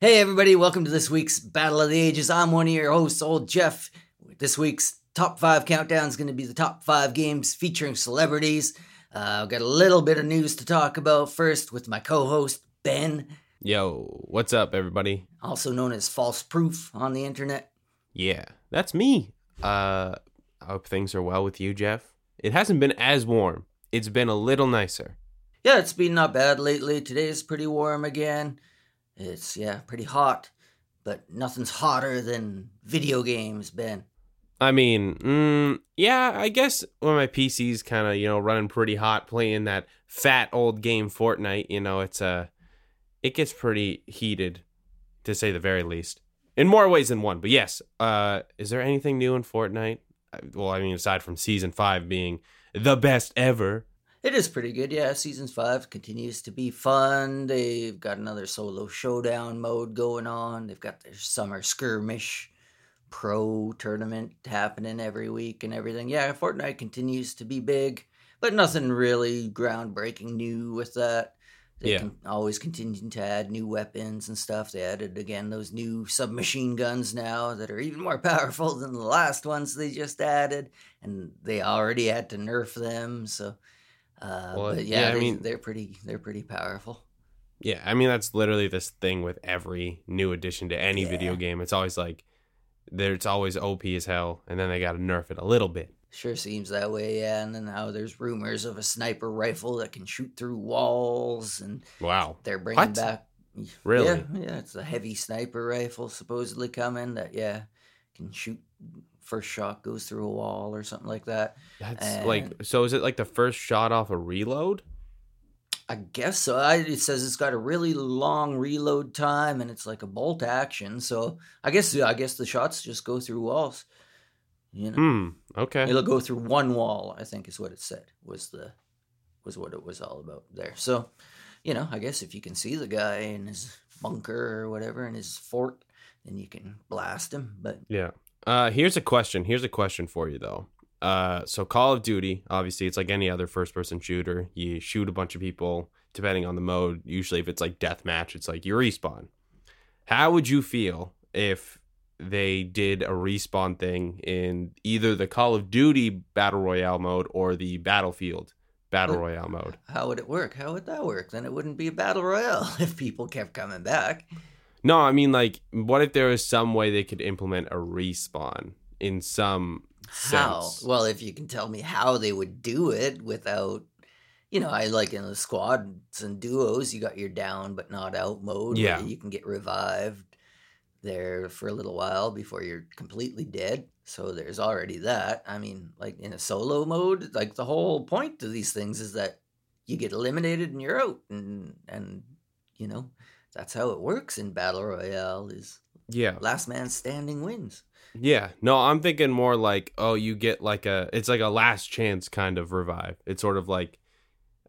Hey, everybody, welcome to this week's Battle of the Ages. I'm one of your hosts, Old Jeff. This week's top five countdown is going to be the top five games featuring celebrities. Uh, I've got a little bit of news to talk about first with my co host, Ben, Yo, what's up, everybody? also known as False Proof on the internet. Yeah, that's me. Uh, I hope things are well with you, Jeff. It hasn't been as warm. It's been a little nicer. Yeah, it's been not bad lately. Today's pretty warm again. It's, yeah, pretty hot, but nothing's hotter than video games, Ben. I mean, mm, yeah, I guess when my PC's kind of you know running pretty hot, playing that fat old game Fortnite, you know, it's uh, it gets pretty heated, to say the very least. In more ways than one, but yes. Uh, is there anything new in Fortnite? Well, I mean, aside from season five being the best ever, It is pretty good, yeah. Season five continues to be fun. They've got another solo showdown mode going on. They've got their summer skirmish pro tournament happening every week and everything. Yeah, Fortnite continues to be big, but nothing really groundbreaking new with that. They Yeah. can always continue to add new weapons and stuff. They added again those new submachine guns now that are even more powerful than the last ones they just added, and they already had to nerf them. So, uh, Well, but yeah, yeah, I they, mean- they're pretty they're pretty powerful. Yeah, I mean that's literally this thing with every new addition to any video game. It's always like there it's always OP as hell, and then they got to nerf it a little bit. Sure seems that way, yeah. And then now there's rumors of a sniper rifle that can shoot through walls, and Wow, they're bringing What? back. Really? Yeah, yeah. It's a heavy sniper rifle supposedly coming that yeah can shoot. First shot goes through a wall or something like that. that's like so. Is it like the first shot off a reload? I guess so. I, it says it's got a really long reload time and it's like a bolt action. So I guess I guess the shots just go through walls. You know, Hmm. Okay. it'll go through one wall. I think is what it said was the was what it was all about there. So you know, I guess if you can see the guy in his bunker or whatever in his fort, then you can blast them. But Yeah. Uh, here's a question. Here's a question for you though. Uh, so Call of Duty, obviously, it's like any other first-person shooter. You shoot a bunch of people, depending on the mode. Usually, if it's like deathmatch, it's like you respawn. How would you feel if they did a respawn thing in either the Call of Duty Battle Royale mode or the Battlefield Battle But- Royale mode? how would it work? How would that work? Then it wouldn't be a battle royale if people kept coming back. No, I mean, like, what if there was some way they could implement a respawn in some How? sense? Well, if you can tell me how they would do it without, you know, I like in the squads and duos, you got your down but not out mode. where Yeah. you can get revived there for a little while before you're completely dead. So there's already that. I mean, like in a solo mode, like the whole point of these things is that you get eliminated and you're out, and and you know that's how it works in battle royale. Is Yeah. last man standing wins. Yeah. No, I'm thinking more like, oh, you get like a it's like a last chance kind of revive. It's sort of like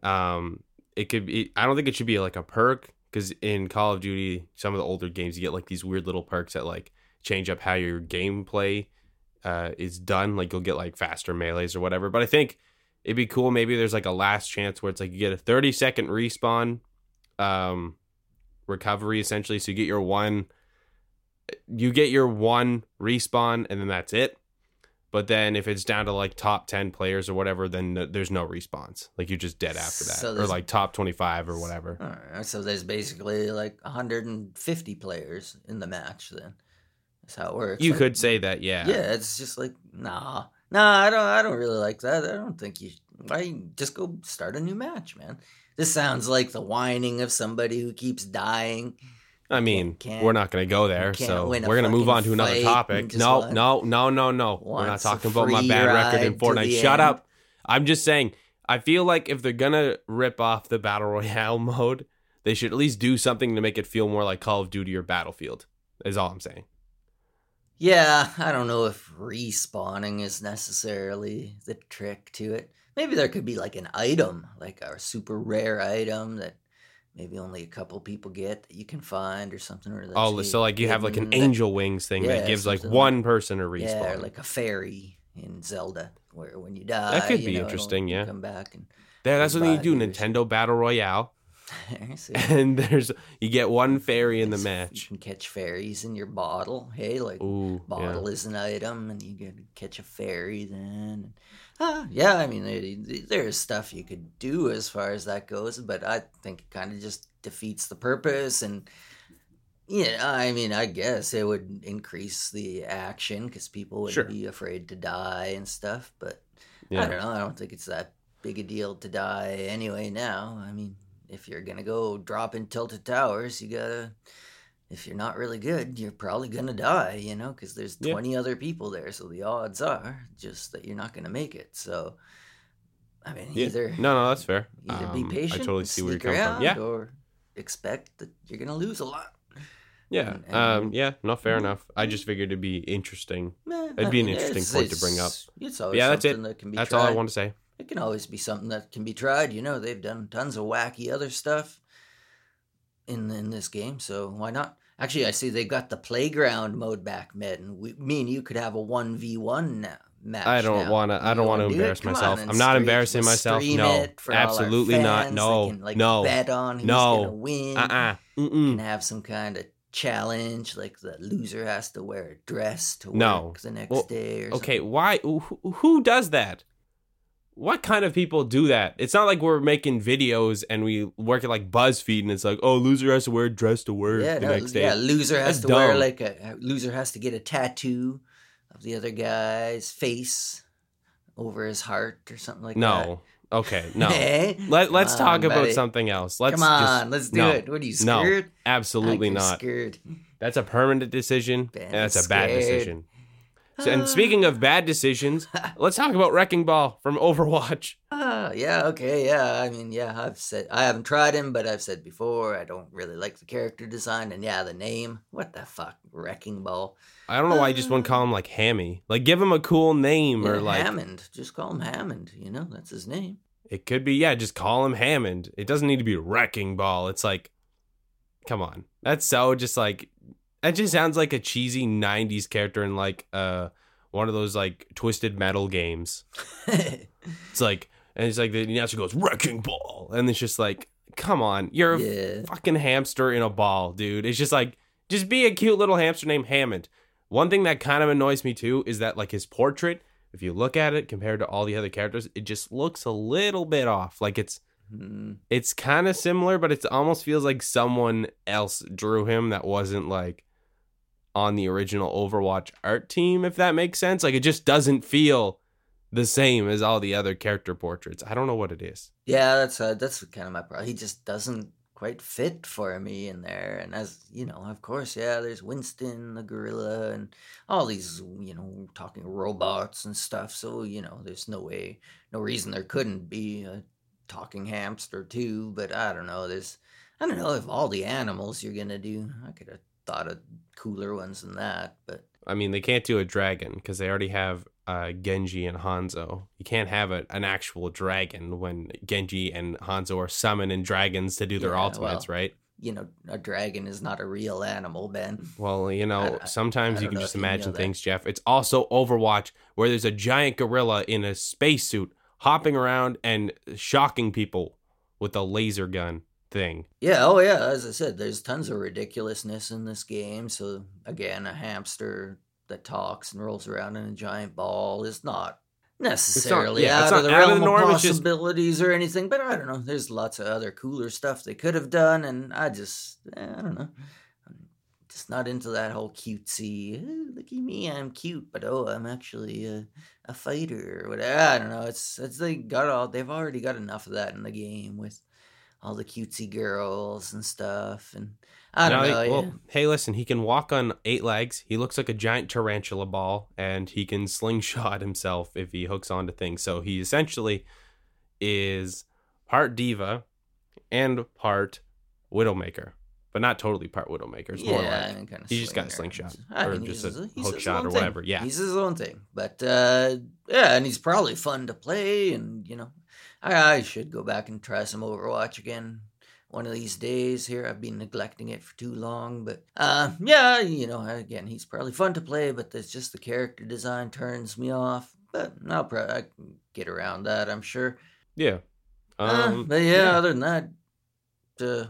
um it could be I don't think it should be like a perk cuz in Call of Duty, some of the older games you get like these weird little perks that like change up how your gameplay uh is done, like you'll get like faster melees or whatever. But I think it'd be cool maybe there's like a last chance where it's like you get a 30 second respawn um recovery essentially so you get your one you get your one respawn and then that's it. But then if it's down to like top 10 players or whatever, then th- there's no response. Like you're just dead after that. So or like top 25 or whatever. So there's basically like 150 players in the match. Then that's how it works. You Like, could say that, yeah. yeah. It's just like nah, nah. I don't. I don't really like that. I don't think you. Why just go start a new match, man? This sounds like the whining of somebody who keeps dying. I mean, we're not going to go there. So we're going to move on to another topic. No, no, no, no, no. We're not talking about my bad record in Fortnite. Shut end. up. I'm just saying, I feel like if they're going to rip off the Battle Royale mode, they should at least do something to make it feel more like Call of Duty or Battlefield, is all I'm saying. Yeah, I don't know if respawning is necessarily the trick to it. Maybe there could be like an item, like a super rare item that maybe only a couple people get that you can find or something. Or Oh, so like you have like an that- angel wings thing Yeah, that gives like one person a respawn. Yeah, or like a fairy in Zelda, where when you die, That could you be know, interesting, yeah. come back and There, that's what you do. Nintendo Battle Royale. And there's you get one fairy in the match. You can catch fairies in your bottle. Hey, like Ooh, yeah. bottle is an item, and you can catch a fairy then. Ah, yeah, I mean, there- there's stuff you could do as far as that goes, but I think it kind of just defeats the purpose. And yeah, I mean, I guess it would increase the action because people would Sure. be afraid to die and stuff. But I don't know. I don't think it's that big a deal to die anyway. Now, I mean, if you're gonna go drop in tilted towers, you gotta. If you're not really good, you're probably gonna die. You know, because there's Yeah. 20 other people there, so the odds are just that you're not gonna make it. So, I mean, Yeah. either No, no, that's fair. either Um, be patient, I totally see where you're coming from. Yeah, or expect that you're gonna lose a lot. yeah, and- um, yeah. No, fair enough. I just figured it'd be interesting. Eh, It'd I be an interesting point to bring up. it's- always Yeah, that's it. that can be That's tried. all I want to say. it can always be something that can be tried. You know, they've done tons of wacky other stuff in in this game, so why not? Actually, I see they got the playground mode back, Med, and we, me and you could have a one v one now. Match I don't want to. I don't want to do embarrass myself. I'm not stream- embarrassing myself. No, it for all our absolutely not. No, can, like, no, bet on who's no. gonna win. uh, uh Can mm have some kind of challenge, like the loser has to wear a dress to No. work the next Well, day. Or Okay, why? Who, who does that? What kind of people do that? It's not like we're making videos and we work at like BuzzFeed and it's like, oh, loser has to wear a dress to work yeah, the no, next day. yeah. Loser has That's to wear like a loser has to get a tattoo of the other guy's face over his heart or something like that. no, okay, no. Hey? Eh? Let Let's talk on, about buddy. something else. Let's Come on, just, let's do no, it. What are you scared? no, scared? Absolutely not. Scared. That's a permanent decision. Ben and that's is a bad decision. So- and speaking of bad decisions, let's talk about Wrecking Ball from Overwatch. Ah, yeah, okay, yeah. I mean, yeah, I've said I haven't tried him, but I've said before I don't really like the character design, and yeah, the name. What the fuck, Wrecking Ball? I don't know why you just wouldn't call him like Hammy. Like, give him a cool name or like Hammond. Just call him Hammond. You know, that's his name. It could be, yeah, just call him Hammond. It doesn't need to be Wrecking Ball. It's like, come on. That's so just like, that just sounds like a cheesy 90s character in like uh one of those like twisted metal games. It's like, and it's like the announcer goes, Wrecking Ball. And it's just like, come on. You're a fucking hamster in a ball, dude. It's just like, just be a cute little hamster named Hammond. One thing that kind of annoys me too is that like his portrait, if you look at it compared to all the other characters, it just looks a little bit off. Like it's Hmm. it's kind of similar, but it almost feels like someone else drew him that wasn't like on the original Overwatch art team, if that makes sense. Like it just doesn't feel the same as all the other character portraits. I don't know what it is. Yeah, that's uh, that's kind of my problem. He just doesn't quite fit for me in there. And as you know, of course, yeah, there's Winston the gorilla and all these, you know, talking robots and stuff. So you know, there's no way, no reason there couldn't be a talking hamster too. But I don't know. There's, I don't know if all the animals you're gonna do. I could have thought of cooler ones than that, but I mean, they can't do a dragon because they already have uh, Genji and Hanzo. You can't have a, an actual dragon when Genji and Hanzo are summoning dragons to do their Yeah, ultimates, well, right? you know, a dragon is not a real animal, Ben. Well, you know, I- sometimes I you can just if you know imagine things, Jeff. It's also Overwatch where there's a giant gorilla in a spacesuit hopping around and shocking people with a laser gun thing. Yeah, oh yeah, as I said, there's tons of ridiculousness in this game. So again, a hamster that talks and rolls around in a giant ball is not necessarily yeah, it's out of not the out of realm of, it's just- possibilities or anything. But I don't know. There's lots of other cooler stuff they could have done, and I just eh, I don't know. I'm just not into that whole cutesy. "Eh, look at me, I'm cute, but oh, I'm actually a, a fighter or whatever. I don't know. It's it's they got all they've already got enough of that in the game with all the cutesy girls and stuff, and I don't Now, know. he- yeah. hey, listen, he can walk on eight legs. He looks like a giant tarantula ball, and he can slingshot himself if he hooks onto things. So he essentially is part D.Va and part widowmaker, but not totally part widowmaker. It's more yeah, like I mean, kind of he's just got a slingshot, or just a hook shot or thing. whatever, yeah. he's his own thing. But uh, yeah, and he's probably fun to play, and you know, I, I should go back and try some Overwatch again one of these days. Here, I've been neglecting it for too long, but uh, yeah, you know, again, he's probably fun to play, but there's just the character design turns me off. But I'll probably get around that, I'm sure. yeah. Uh, Um, but yeah, other than that, uh,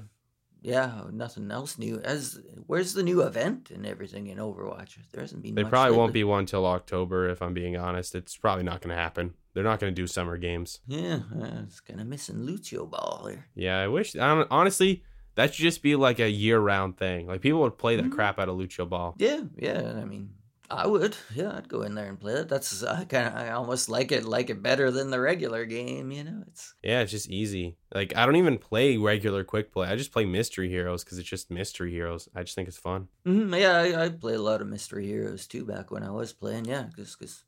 yeah, nothing else new. As where's the new event and everything in Overwatch? There hasn't been. They probably won't be one till October, if I'm being honest. It's probably not going to happen. They're not going to do summer games. Yeah, uh, it's kind of missing Lucio Ball here. Yeah, I wish. I don't, honestly, that should just be like a year-round thing. Like people would play that Mhm. crap out of Lucio Ball. Yeah, yeah. I mean, I would. Yeah, I'd go in there and play it. That's I kind of I almost like it like it better than the regular game. You know, it's Yeah, it's just easy. Like I don't even play regular quick play. I just play mystery heroes because it's just mystery heroes. I just think it's fun. Mhm, yeah. I, I played a lot of Mystery Heroes too back when I was playing. Yeah, because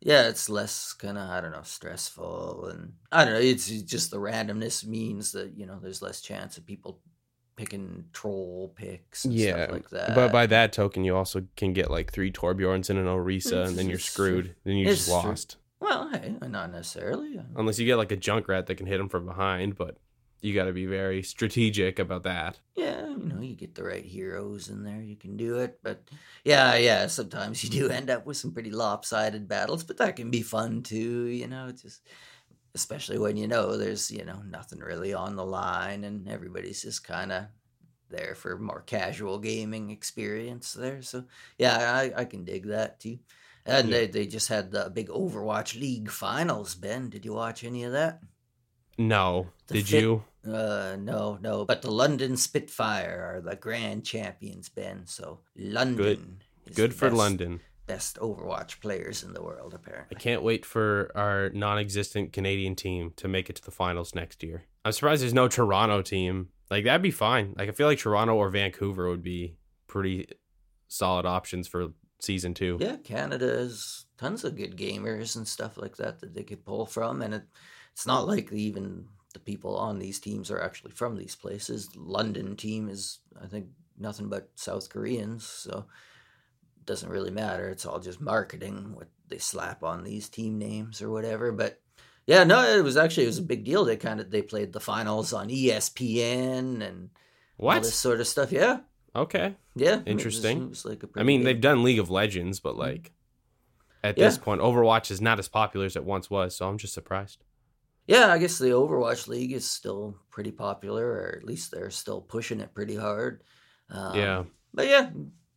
yeah, it's less kind of I don't know stressful and I don't know. It's just the randomness means that you know there's less chance of people picking troll picks and Yeah, stuff like that. but by that token, you also can get like three Torbjorns and an Orisa, and then you're screwed. Then you just true. lost. well, hey, not necessarily. Unless you get like a Junkrat that can hit them from behind, but you got to be very strategic about that. Yeah, you know, you get the right heroes in there, you can do it. But yeah, yeah, sometimes you do end up with some pretty lopsided battles, but that can be fun too, you know, it's just especially when you know there's, you know, nothing really on the line and everybody's just kind of there for more casual gaming experience there. So yeah, I, I can dig that too. And Yeah. they, they just had the big Overwatch League finals, Ben. Did you watch any of that? No, The did fit- you? Uh, no, no. But the London Spitfire are the grand champions, Ben. So London. is Good the for best- London. Best Overwatch players in the world, apparently. I can't wait for our non-existent Canadian team to make it to the finals next year. I'm surprised there's no Toronto team. Like that'd be fine. Like I feel like Toronto or Vancouver would be pretty solid options for season two. Yeah, Canada's tons of good gamers and stuff like that that they could pull from, and it, it's not like even the people on these teams are actually from these places. London team is, I think, nothing but South Koreans, so doesn't really matter. It's all just marketing what they slap on these team names or whatever. But yeah, no, it was actually it was a big deal. They kind of they played the finals on ESPN and all What? this sort of stuff. Yeah, Okay. yeah, it was- Interesting. It was, like I mean, they've done League of Legends, but like at Yeah. this point, Overwatch is not as popular as it once was. So I'm just surprised. Yeah, I guess the Overwatch League is still pretty popular, or at least they're still pushing it pretty hard. Um, yeah. But yeah,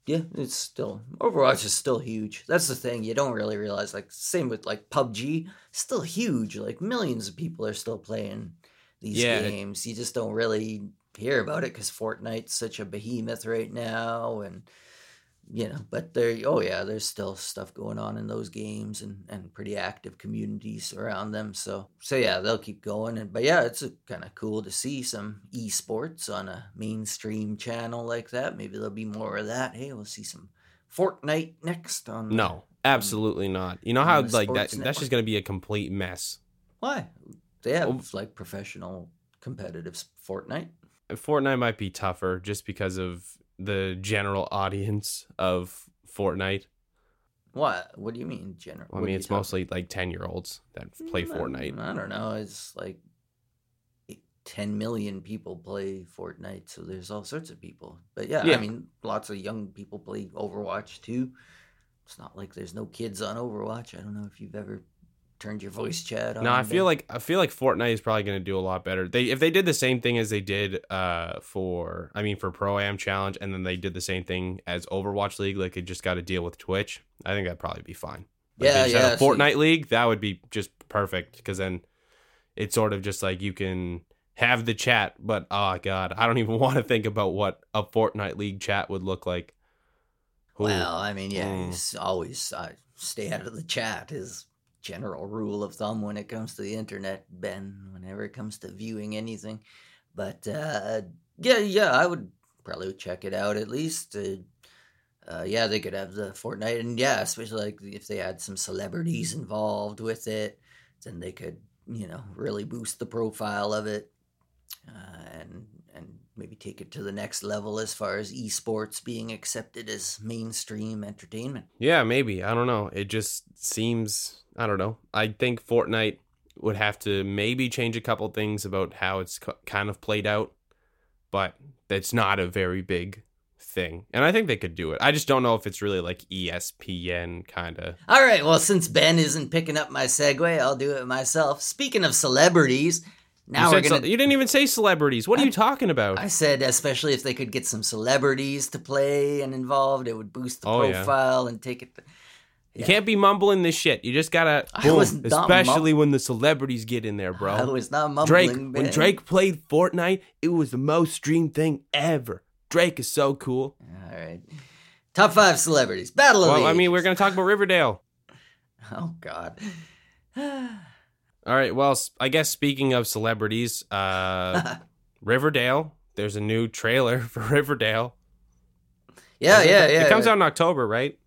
yeah, it's still Overwatch is still huge. That's the thing you don't really realize. Like same with like PUBG, still huge. Like millions of people are still playing these Yeah. games. You just don't really hear about it because Fortnite's such a behemoth right now, and you know. But there, oh yeah, there's still stuff going on in those games and and pretty active communities around them. So so yeah, they'll keep going. And but yeah, it's kind of cool to see some esports on a mainstream channel like that. Maybe there'll be more of that. Hey, we'll see some Fortnite next on No, absolutely not. You know how like that? That's just gonna be a complete mess. Why? They have Oh. like professional competitive Fortnite. Fortnite might be tougher just because of the general audience of Fortnite. What? What do you mean, general? I mean, it's mostly like ten year olds that play Mm, Fortnite. I don't know. It's like 10 million people play Fortnite, so there's all sorts of people. But yeah, Yeah. I mean, lots of young people play Overwatch too. It's not like there's no kids on Overwatch. I don't know if you've ever turned your voice chat on. No, I feel like I feel like Fortnite is probably going to do a lot better. They if they did the same thing as they did uh for I mean for Pro Am Challenge, and then they did the same thing as Overwatch League, like they just got to deal with Twitch. I think that'd probably be fine. Like, Yeah, they just had yeah, Fortnite League that would be just perfect because then it's sort of just like you can have the chat, but oh god, I don't even want to think about what a Fortnite League chat would look like. Ooh. Well, I mean, yeah, Mm. always uh, stay out of the chat is general rule of thumb when it comes to the internet, Ben. Whenever it comes to viewing anything, but uh, yeah, yeah, I would probably check it out at least. Uh, uh, yeah, they could have the Fortnite, and yeah, especially like if they had some celebrities involved with it, then they could, you know, really boost the profile of it, uh, and and maybe take it to the next level as far as esports being accepted as mainstream entertainment. Yeah, maybe. I don't know. It just seems I don't know. I think Fortnite would have to maybe change a couple things about how it's co- kind of played out, but that's not a very big thing. And I think they could do it. I just don't know if it's really like ESPN kind of. All right, well, since Ben isn't picking up my segue, I'll do it myself. Speaking of celebrities, Now you, we're gonna. ce- you didn't even say celebrities. What are you talking about? I said, especially if they could get some celebrities to play and involved, it would boost the Oh, yeah. profile and take it. You can't be mumbling this shit. You just gotta I boom. was not Especially when the celebrities get in there, bro. I was not mumbling. Drake, Ben. when Drake played Fortnite, it was the most streamed thing ever. Drake is so cool. All right. Top five celebrities. Battle of the- Well, I mean, we're gonna talk about Riverdale. Oh God. All right. Well, I guess speaking of celebrities, uh, Riverdale. There's a new trailer for Riverdale. yeah, Is it- yeah, yeah. It comes yeah. out in October, right?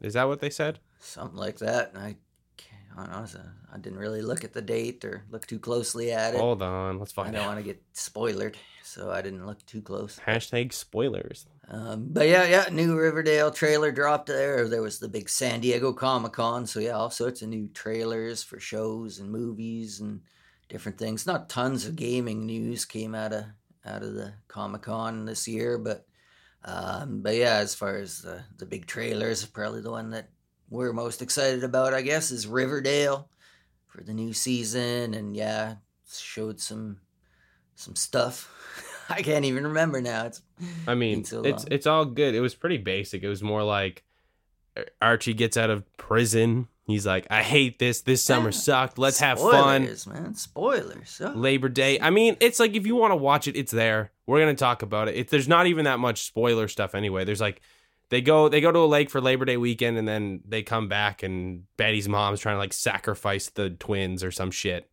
Is that what they said? Something like that. I, can't- know. I didn't really look at the date or look too closely at it. Hold on, let's find. I don't out. want to get spoilered, so I didn't look too close. Hashtag spoilers. Um, but yeah, yeah, new Riverdale trailer dropped there. There was the big San Diego Comic Con, so yeah, all sorts of new trailers for shows and movies and different things. Not tons of gaming news came out of out of the Comic Con this year, but um, but yeah, as far as the the big trailers, probably the one that we're most excited about, I guess, is Riverdale for the new season, and yeah, showed some some stuff. I can't even remember now. It's I mean, so it's it's all good. It was pretty basic. It was more like Archie gets out of prison. He's like, I hate this. This summer Yeah. sucked. Let's have fun. Spoilers, man. Spoilers. Labor Day. I mean, it's like if you want to watch it, it's there. We're gonna talk about it. If There's not even that much spoiler stuff anyway. There's like they go they go to a lake for Labor Day weekend and then they come back and Betty's mom's trying to like sacrifice the twins or some shit,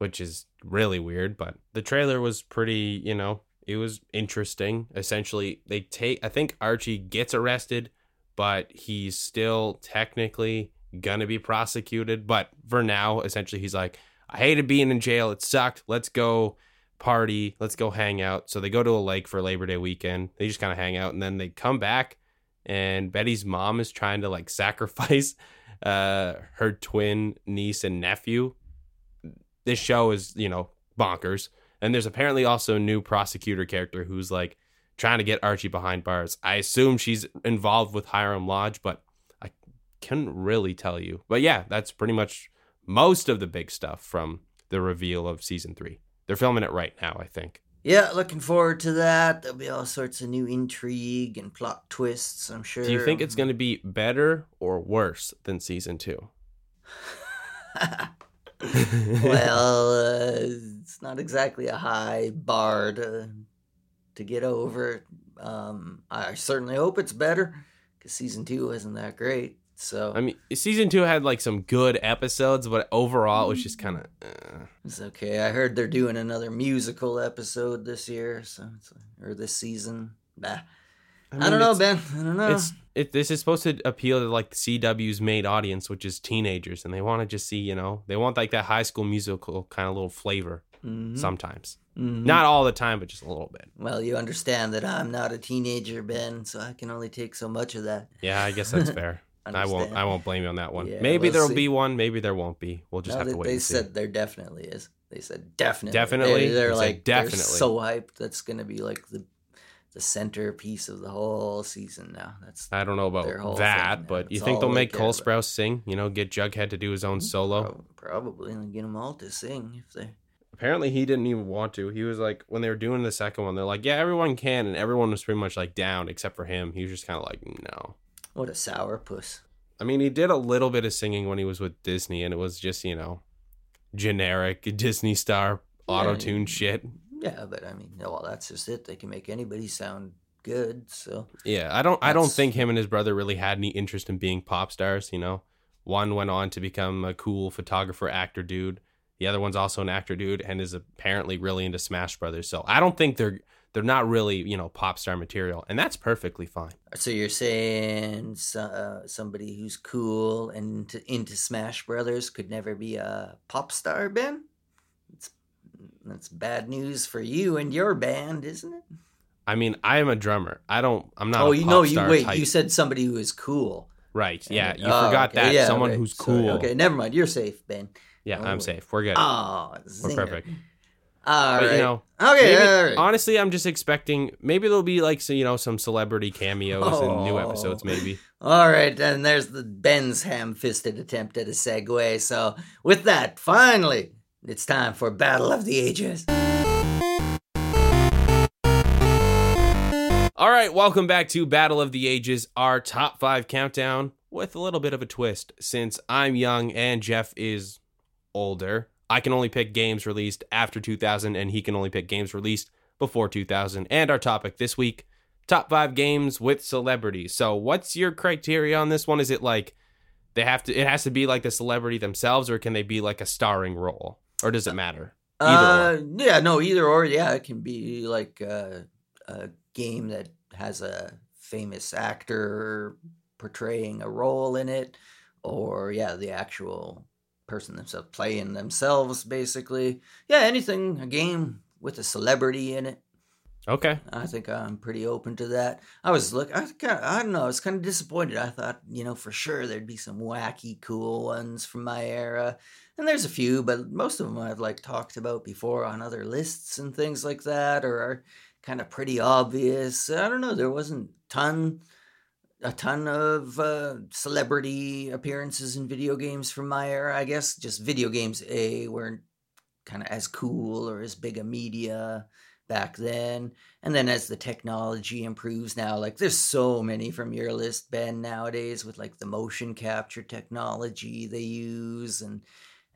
which is really weird. But the trailer was pretty, you know, it was interesting. Essentially, they take I think Archie gets arrested, but he's still technically gonna be prosecuted. But for now, essentially, he's like. I hated being in jail. It sucked. Let's go party. Let's go hang out. So they go to a lake for Labor Day weekend. They just kind of hang out and then they come back and Betty's mom is trying to like sacrifice uh her twin niece and nephew. This show is, you know, bonkers. And there's apparently also a new prosecutor character who's like trying to get Archie behind bars. I assume she's involved with Hiram Lodge, but I couldn't really tell you. But yeah, that's pretty much most of the big stuff from the reveal of season three. They're filming it right now, I think. Yeah, looking forward to that. There'll be all sorts of new intrigue and plot twists, I'm sure. Do you think it's going to be better or worse than season two? well, uh, it's not exactly a high bar to, to get over. Um, I certainly hope it's better because season two wasn't that great. So I mean, season two had like some good episodes, but overall it was just kind of. Uh, it's okay. I heard they're doing another musical episode this year, so it's, or this season. Bah. I, mean, don't know, Ben. I don't know. It's it. This is supposed to appeal to like CW's main audience, which is teenagers, and they want to just see, you know, they want like that High School Musical kind of little flavor Mhm. sometimes, Mhm. not all the time, but just a little bit. Well, you understand that I'm not a teenager, Ben, so I can only take so much of that. Yeah, I guess that's fair. I won't. I won't blame you on that one. Yeah, maybe we'll there'll see. be one. Maybe there won't be. We'll just No, have they, to wait. they and see. said there definitely is. They said definitely. Definitely? They're, they're They said like they're definitely. so hyped. That's gonna be like the the centerpiece of the whole season now. That's I don't know about that, but you think they'll make Cole about. Sprouse sing? You know, get Jughead to do his own mm-hmm. solo. probably and get them all to sing if they. Apparently, he didn't even want to. He was like, when they were doing the second one, they're like, yeah, everyone can, and everyone was pretty much like down except for him. He was just kind of like, no. What a sourpuss. I mean, he did a little bit of singing when he was with Disney, and it was just you know, generic Disney star auto tune Yeah. shit. Yeah, but I mean, well, that's just it. They can make anybody sound good. So Yeah, I don't. I don't think him and his brother really had any interest in being pop stars. You know, one went on to become a cool photographer, actor dude. The other one's also an actor dude and is apparently really into Smash Brothers. So I don't think they're they're not really you know pop star material, and that's perfectly fine. So you're saying uh, somebody who's cool and into, into Smash Brothers could never be a pop star, Ben? That's bad news for you and your band, isn't it? I mean, I am a drummer. I don't. I'm not. oh, you know, you wait. type. You said somebody who is cool. right. Yeah, you Oh, forgot okay, that. yeah, Someone who's cool. Okay, never mind. You're safe, Ben. Yeah, Oh, I'm safe. We're good. Oh, We're perfect. All but right. you know, okay, maybe, right. honestly, I'm just expecting maybe there'll be like so, you know some celebrity cameos in new Oh. episodes. Maybe. All right, and there's the Ben's ham-fisted attempt at a segue. So, with that, finally, It's time for Battle of the Ages. All right, welcome back to Battle of the Ages, our top five countdown with a little bit of a twist. Since I'm young and Jeff is older, I can only pick games released after 2000, and he can only pick games released before 2000. And our topic this week top five games with celebrities. So, what's your criteria on this one? Is it like they have to, it has to be like the celebrity themselves, or can they be like a starring role? Or does it matter? uh, yeah, no, either or. Yeah, it can be like a, a game that has a famous actor portraying a role in it, or yeah, the actual person themselves playing themselves, basically. Yeah, anything, a game with a celebrity in it. Okay. I think I'm pretty open to that. I was look, I kind of, I don't know, I was kind of disappointed. I thought, you know, for sure there'd be some wacky, cool ones from my era, and there's a few, but most of them I've like talked about before on other lists and things like that, or are kind of pretty obvious. I don't know. There wasn't ton, a ton of uh, celebrity appearances in video games from my era. I guess just video games a weren't kind of as cool or as big a media back then. And then as the technology improves now, like there's so many from your list, Ben, nowadays with like the motion capture technology they use and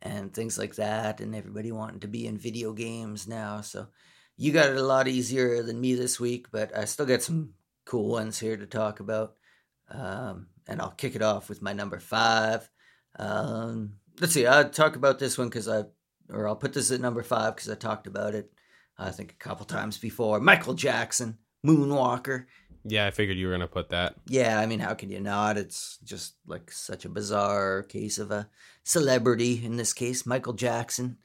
and things like that, and everybody wanting to be in video games now. So you got it a lot easier than me this week, but I still got some cool ones here to talk about. Um, and I'll kick it off with my number five. Um, let's see, I'll talk about this one because I, or I'll put this at number five because I talked about it I think a couple times before. Michael Jackson, Moonwalker. Yeah, I figured you were gonna put that. Yeah, I mean, how can you not? It's just like such a bizarre case of a celebrity. In this case, Michael Jackson,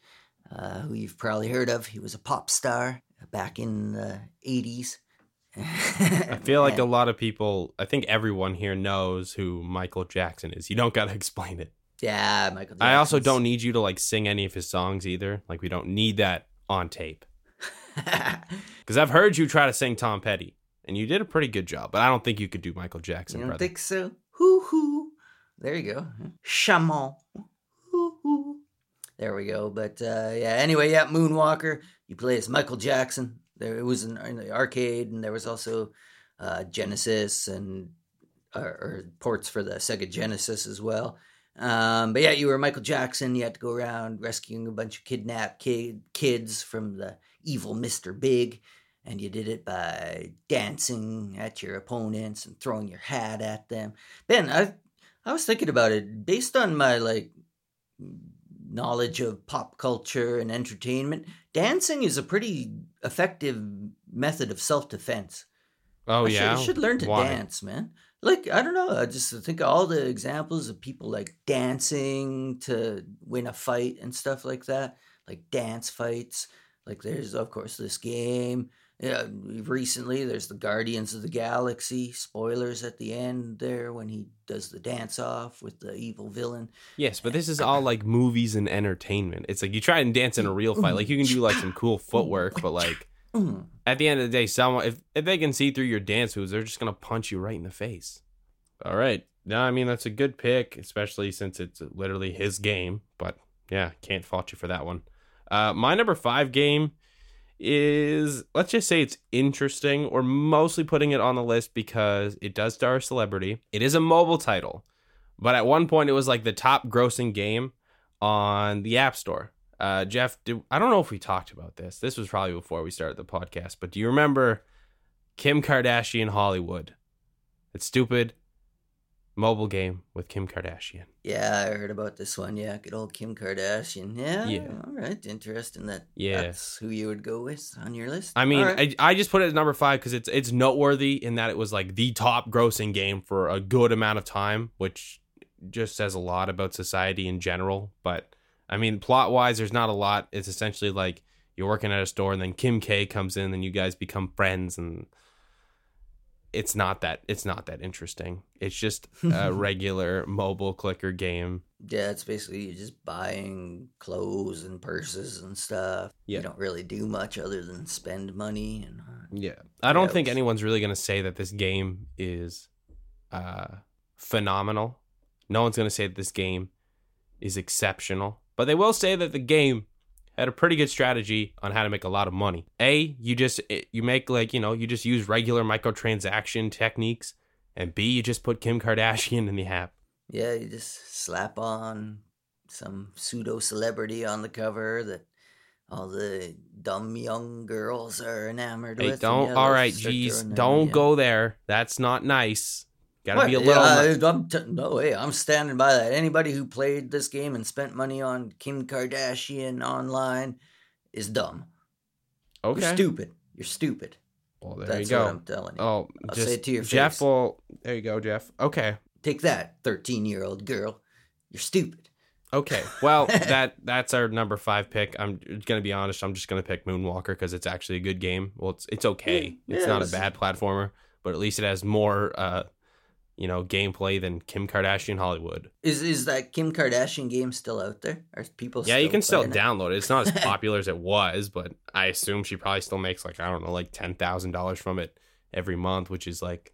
uh, who you've probably heard of. He was a pop star back in the '80s. I feel like a lot of people, I think everyone here knows who Michael Jackson is. You don't got to explain it. Yeah, Michael. I also don't need you to like sing any of his songs either. Like we don't need that on tape. Because I've heard you try to sing Tom Petty, and you did a pretty good job. But I don't think you could do Michael Jackson. You don't brother. think so? Hoo hoo. There you go. Shaman. Hoo hoo. There we go. But uh, yeah. Anyway, yeah. Moonwalker. You play as Michael Jackson. There it was in, in the arcade, and there was also uh, Genesis and or, or ports for the Sega Genesis as well. Um, but yeah, you were Michael Jackson. You had to go around rescuing a bunch of kidnapped kid, kids from the evil Mr. Big. And you did it by dancing at your opponents and throwing your hat at them. Ben, I I was thinking about it based on my like knowledge of pop culture and entertainment. Dancing is a pretty effective method of self defense. Oh I yeah, should, I should learn to Why? dance, man. Like I don't know, I just think of all the examples of people like dancing to win a fight and stuff like that, like dance fights. Like there's of course this game. Yeah, recently there's the Guardians of the Galaxy spoilers at the end there when he does the dance off with the evil villain. Yes, but this is all like movies and entertainment. It's like you try and dance in a real fight. Like you can do like some cool footwork, but like at the end of the day, someone if if they can see through your dance moves, they're just gonna punch you right in the face. All right. No, I mean that's a good pick, especially since it's literally his game. But yeah, can't fault you for that one. Uh, my number five game is let's just say it's interesting. We're mostly putting it on the list because it does star a celebrity. It is a mobile title, but at one point it was like the top grossing game on the App Store. Uh, Jeff, do, I don't know if we talked about this. This was probably before we started the podcast, but do you remember Kim Kardashian Hollywood? It's stupid mobile game with Kim Kardashian. Yeah, I heard about this one. Yeah, good old Kim Kardashian. Yeah, Yeah. all right, interesting that. Yeah. that's who you would go with on your list. I mean, right. I, I just put it at number five because it's it's noteworthy in that it was like the top grossing game for a good amount of time, which just says a lot about society in general. But I mean, plot wise, there's not a lot. It's essentially like you're working at a store and then Kim K comes in and you guys become friends and it's not that it's not that interesting. It's just a regular mobile clicker game. yeah, it's basically you're just buying clothes and purses and stuff. Yeah. You don't really do much other than spend money and. Uh, Yeah. I don't Yeah, think it's- anyone's really going to say that this game is uh, phenomenal. No one's going to say that this game is exceptional. But they will say that the game had a pretty good strategy on how to make a lot of money. A, you just eh, you make like you know you just use regular microtransaction techniques, and B, you just put Kim Kardashian in the app. Yeah, you just slap on some pseudo celebrity on the cover that all the dumb young girls are enamored Hey, with. don't. yeah, All right, geez, don't in. go there. That's not nice. Gotta be a little. Yeah, I- I'm t- no way. I'm standing by that. Anybody who played this game and spent money on Kim Kardashian online is dumb. Okay. You're stupid. You're stupid. Well, there That's you go. what I'm telling you. Oh, I'll just say it to your Jeff face. will. There you go, Jeff. Okay. Take that, 13 year old girl. You're stupid. Okay. Well, that that's our number five pick. I'm gonna be honest. I'm just gonna pick Moonwalker because it's actually a good game. Well, it's it's okay. Yeah, it's yeah, not a bad platformer, but at least it has more, uh, you know, gameplay than Kim Kardashian Hollywood. Is is that Kim Kardashian game still out there? Are people? Yeah, you can still it? download it. It's not as popular as it was, but I assume she probably still makes like I don't know, like ten thousand dollars from it every month, which is like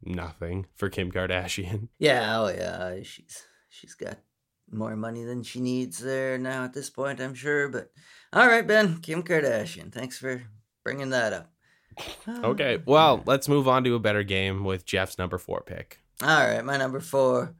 nothing for Kim Kardashian. Yeah, oh yeah, she's she's got more money than she needs there now at this point, I'm sure. But all right, Ben, Kim Kardashian, thanks for bringing that up. Okay, well, let's move on to a better game with Jeff's number four pick. all right, my number four.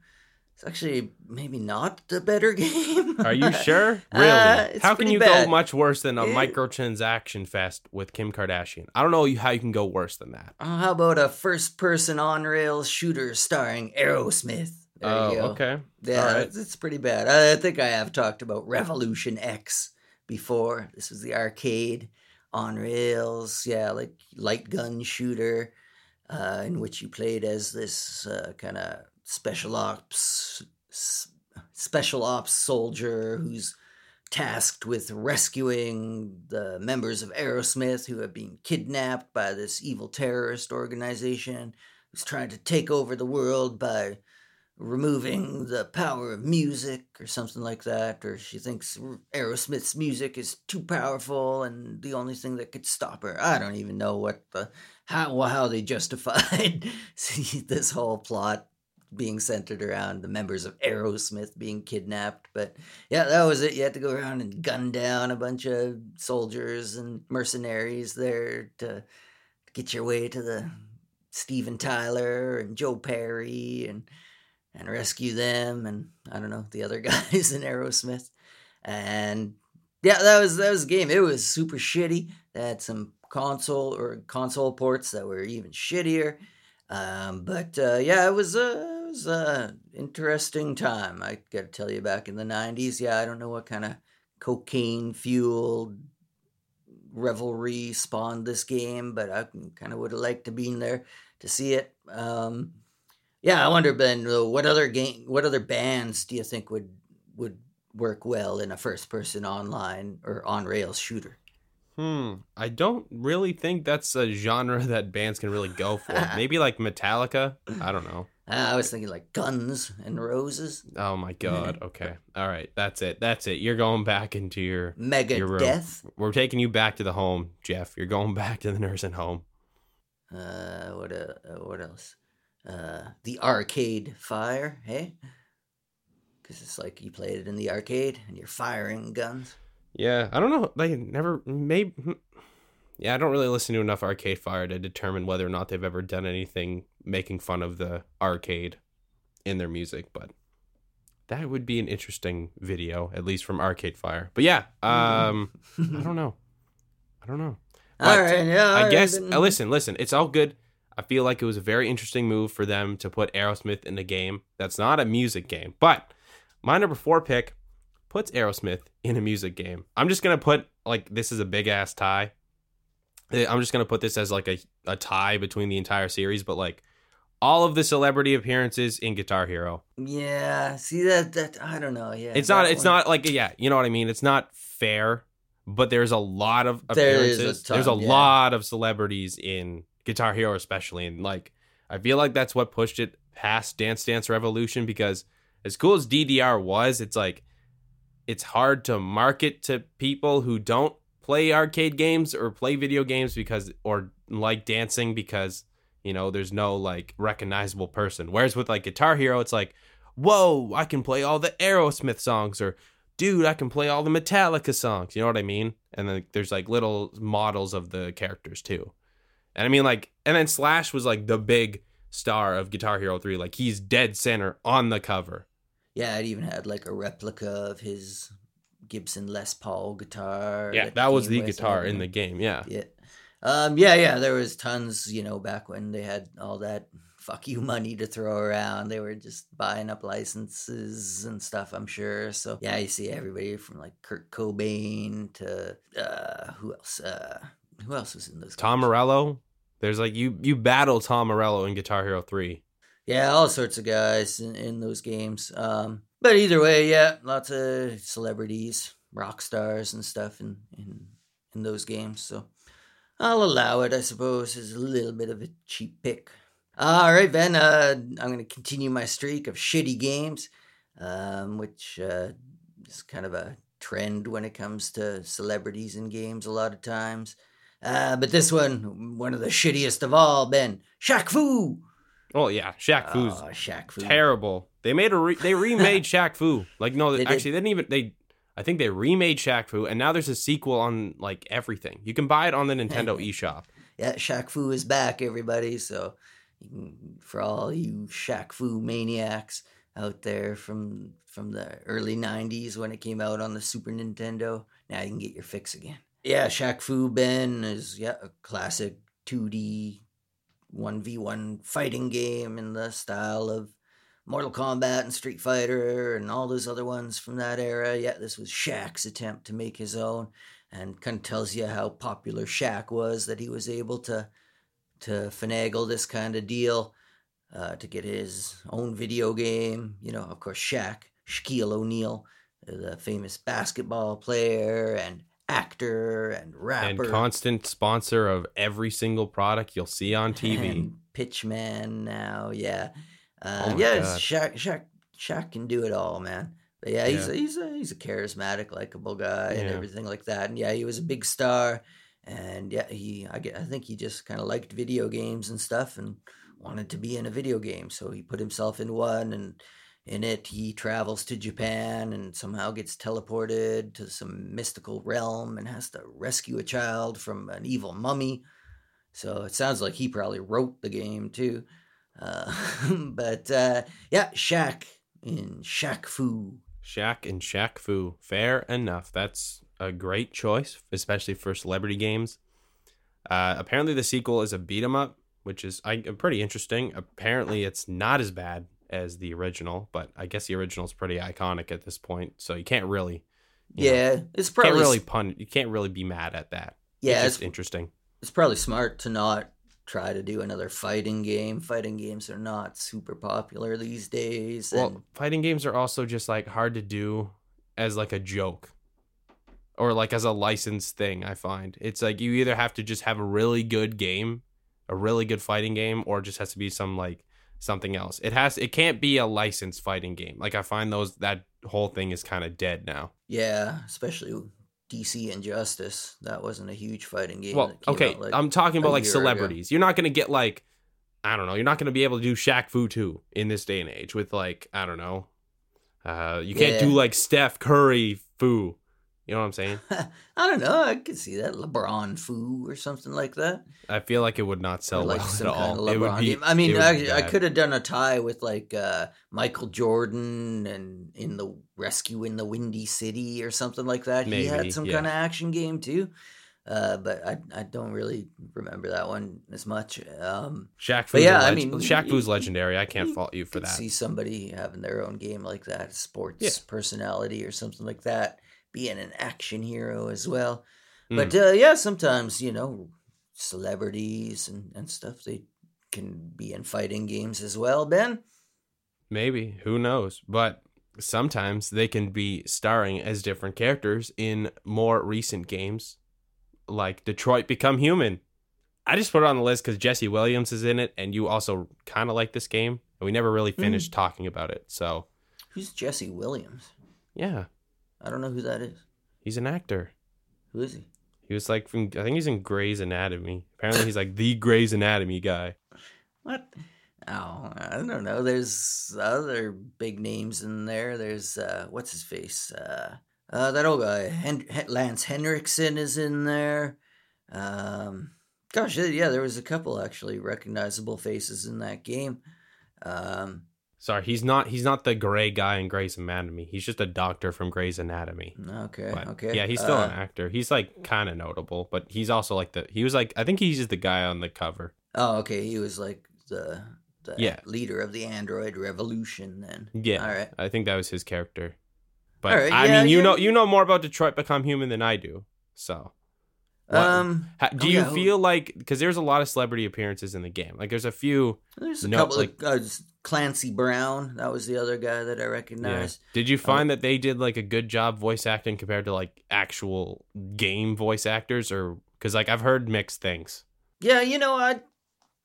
It's actually maybe not a better game. Are you sure? Really? Uh, how can you bad. go much worse than a microtransaction fest with Kim Kardashian? I don't know how you can go worse than that. Oh, how about a first-person on-rails shooter starring Aerosmith? There oh, okay. Yeah, All right. it's, it's pretty bad. I, I think I have talked about Revolution X before. This was the arcade on rails, yeah, like light gun shooter, uh, in which you played as this uh, kind of special ops special ops soldier who's tasked with rescuing the members of Aerosmith who have been kidnapped by this evil terrorist organization who's trying to take over the world by removing the power of music or something like that or she thinks Aerosmith's music is too powerful and the only thing that could stop her. I don't even know what the how how they justified this whole plot being centered around the members of Aerosmith being kidnapped but yeah that was it. You had to go around and gun down a bunch of soldiers and mercenaries there to get your way to the Steven Tyler and Joe Perry and and rescue them and I don't know the other guys in Aerosmith. And yeah, that was that was the game. It was super shitty. They had some console or console ports that were even shittier. Um, but uh, yeah, it was a it was a interesting time. I got to tell you, back in the '90s. Yeah, I don't know what kind of cocaine fueled revelry spawned this game, but I kind of would have liked to been there to see it. Um, yeah, I wonder, Ben, what other game, what other bands do you think would would work well in a first person online or on rails shooter? Hmm. I don't really think that's a genre that bands can really go for. Maybe like Metallica. I don't know. Uh, I was thinking like Guns and Roses, Oh my god. Okay. All right. That's it. That's it. You're going back into your. Mega Your. Death. We're taking you back to the home, Jeff. You're going back to the nursing home. Uh, what uh, what else? Uh, the Arcade Fire. Hey, because it's like you played it in the arcade and you're firing guns. Yeah, I don't know. They never maybe. Yeah, I don't really listen to enough Arcade Fire to determine whether or not they've ever done anything making fun of the arcade in their music, but that would be an interesting video, at least from Arcade Fire. But yeah, um, I don't know. I don't know. All But right, yeah. all I guess uh, listen, listen. It's all good. I feel like it was a very interesting move for them to put Aerosmith in the game. That's not a music game, but my number four pick puts Aerosmith in a music game. I'm just gonna put like this is a big ass tie. Eh, I'm just gonna put this as like a, a tie between the entire series, but like all of the celebrity appearances in Guitar Hero. Yeah, see that that I don't know. Yeah, It's not. It's one- not like yeah. You know what I mean. It's not fair, but there's a lot of There is a appearances. ton, there's a yeah. lot of celebrities in Guitar Hero, especially, and like I feel like that's what pushed it past Dance Dance Revolution because as cool as DDR was, it's like it's hard to market to people who don't play arcade games or play video games because or like dancing because you know there's no like recognizable person whereas with like guitar hero it's like whoa i can play all the aerosmith songs or dude, I can play all the Metallica songs. You know what I mean? And then there's like little models of the characters too. And I mean, like, and then Slash was like the big star of Guitar Hero 3. Like, he's dead center on the cover. Yeah, it even had like a replica of his Gibson Les Paul guitar. Yeah, that was the guitar in the game. Yeah. Yeah. Um, yeah, yeah, there was tons, you know, back when they had all that fuck you money to throw around. They were just buying up licenses and stuff, I'm sure. So yeah, you see everybody from like Kurt Cobain to uh who else? Uh who else was in those Tom games? Morello. There's like you you battle Tom Morello in Guitar Hero 3. Yeah, all sorts of guys in, in those games. Um but either way, yeah, lots of celebrities, rock stars and stuff in in, in those games. So I'll allow it, I suppose, as a little bit of a cheap pick. All right, Ben. Uh, I'm going to continue my streak of shitty games, um, which uh, is kind of a trend when it comes to celebrities in games a lot of times. Uh, but this one, one of the shittiest of all, Ben. Shaq Fu. Oh yeah, Shaq Fu's Oh, Shaq Fu. terrible. They made a re- they remade Shaq Fu. Like no, They actually did. they didn't even they. I think they remade Shaq Fu, and now there's a sequel on like everything. You can buy it on the Nintendo eShop. Yeah, Shaq Fu is back, everybody. So, for all you Shaq Fu maniacs out there from from the early '90s when it came out on the Super Nintendo, now you can get your fix again. Yeah, Shaq Fu Ben is yeah a classic 2D 1v1 fighting game in the style of Mortal Kombat and Street Fighter and all those other ones from that era. Yeah, this was Shaq's attempt to make his own and kind of tells you how popular Shaq was that he was able to to finagle this kind of deal uh, to get his own video game. You know, of course, Shaq, Shaquille O'Neal, the famous basketball player and actor and rapper. And constant sponsor of every single product you'll see on TV. Pitchman now, yeah. Uh, Oh yeah. Shaq, Shaq, Shaq can do it all, man. But yeah, he's Yeah. a, he's a, he's a charismatic, likable guy, and everything like that. And yeah, he was a big star, and yeah, he I, get, I think he just kind of liked video games and stuff, and wanted to be in a video game, so he put himself in one, and in it he travels to Japan and somehow gets teleported to some mystical realm and has to rescue a child from an evil mummy. So it sounds like he probably wrote the game too. Uh, but uh, yeah, Shaq in Shaq Fu. Shaq and Shaq Fu. Fair enough. That's a great choice, especially for celebrity games. Uh, apparently, the sequel is a beat 'em up, which is I, pretty interesting. Apparently, it's not as bad as the original, but I guess the original is pretty iconic at this point, so you can't really, you know, Yeah, it's can't probably really pun. You can't really be mad at that. yeah, it's it's, interesting. it's probably smart to not try to do another fighting game. Fighting games are not super popular these days. Well, fighting games are also just like hard to do as like a joke or like as a licensed thing. I find it's like you either have to just have a really good game, a really good fighting game, or it just has to be some like something else. It has it can't be a licensed fighting game. Like I find those that whole thing is kind of dead now. yeah, especially DC Injustice. That wasn't a huge fighting game. Well, okay, like- I'm talking about like year ago. celebrities. You're not gonna get like I don't know. You're not gonna be able to do Shaq Fu 2 in this day and age with like I don't know. Uh, you can't Yeah. do like Steph Curry Fu. You know what I'm saying? I don't know. I could see that LeBron Fu or something like that. I feel like it would not sell like well at all. It would be. I mean, I, I could have done a tie with like uh, Michael Jordan and in the Rescue in the Windy City or something like that. he had some yeah. kind of action game too. Uh, but I I don't really remember that one as much. Um, Shaq Fu's yeah, a I leg- mean, Shaq Fu's legendary. I can't fault you for could that. see somebody having their own game like that, sports Yeah. personality or something like that, being an action hero as well. Mm. But uh, yeah, sometimes you know celebrities and, and stuff they can be in fighting games as well. Ben, Maybe who knows? But sometimes they can be starring as different characters in more recent games, like Detroit Become Human. I just put it on the list because Jesse Williams is in it, and you also kind of like this game, and we never really Hmm. finished talking about it. So who's Jesse Williams? yeah, I don't know who that is. he's an actor. Who is he? He was like from I think he's in Grey's Anatomy. Apparently he's like the Grey's Anatomy guy. What? Oh, I don't know. There's other big names in there. There's uh, what's his face? Uh, uh, that old guy, Hen- Lance Henriksen, is in there. Um, gosh, yeah, there was a couple actually recognizable faces in that game. Um, Sorry, he's not. He's not the gray guy in Grey's Anatomy. He's just a doctor from Grey's Anatomy. okay, But, okay. Yeah, he's still Uh, an actor. He's like kind of notable, but he's also like the. He was like I think he's just the guy on the cover. Oh, okay. He was like the the Yeah. leader of the android revolution. Then, Yeah, all right. I think that was his character. But right, I yeah, mean, you yeah. know, you know more about Detroit Become Human than I do. So, Um, ha- do oh, you yeah, feel like because there's a lot of celebrity appearances in the game? Like, there's a few. there's a no, couple like- of uh, Clancy Brown. That was the other guy that I Yeah. recognized. Did you find that they did like a good job voice acting compared to like actual game voice actors, or because like I've heard mixed things. Yeah, you know, I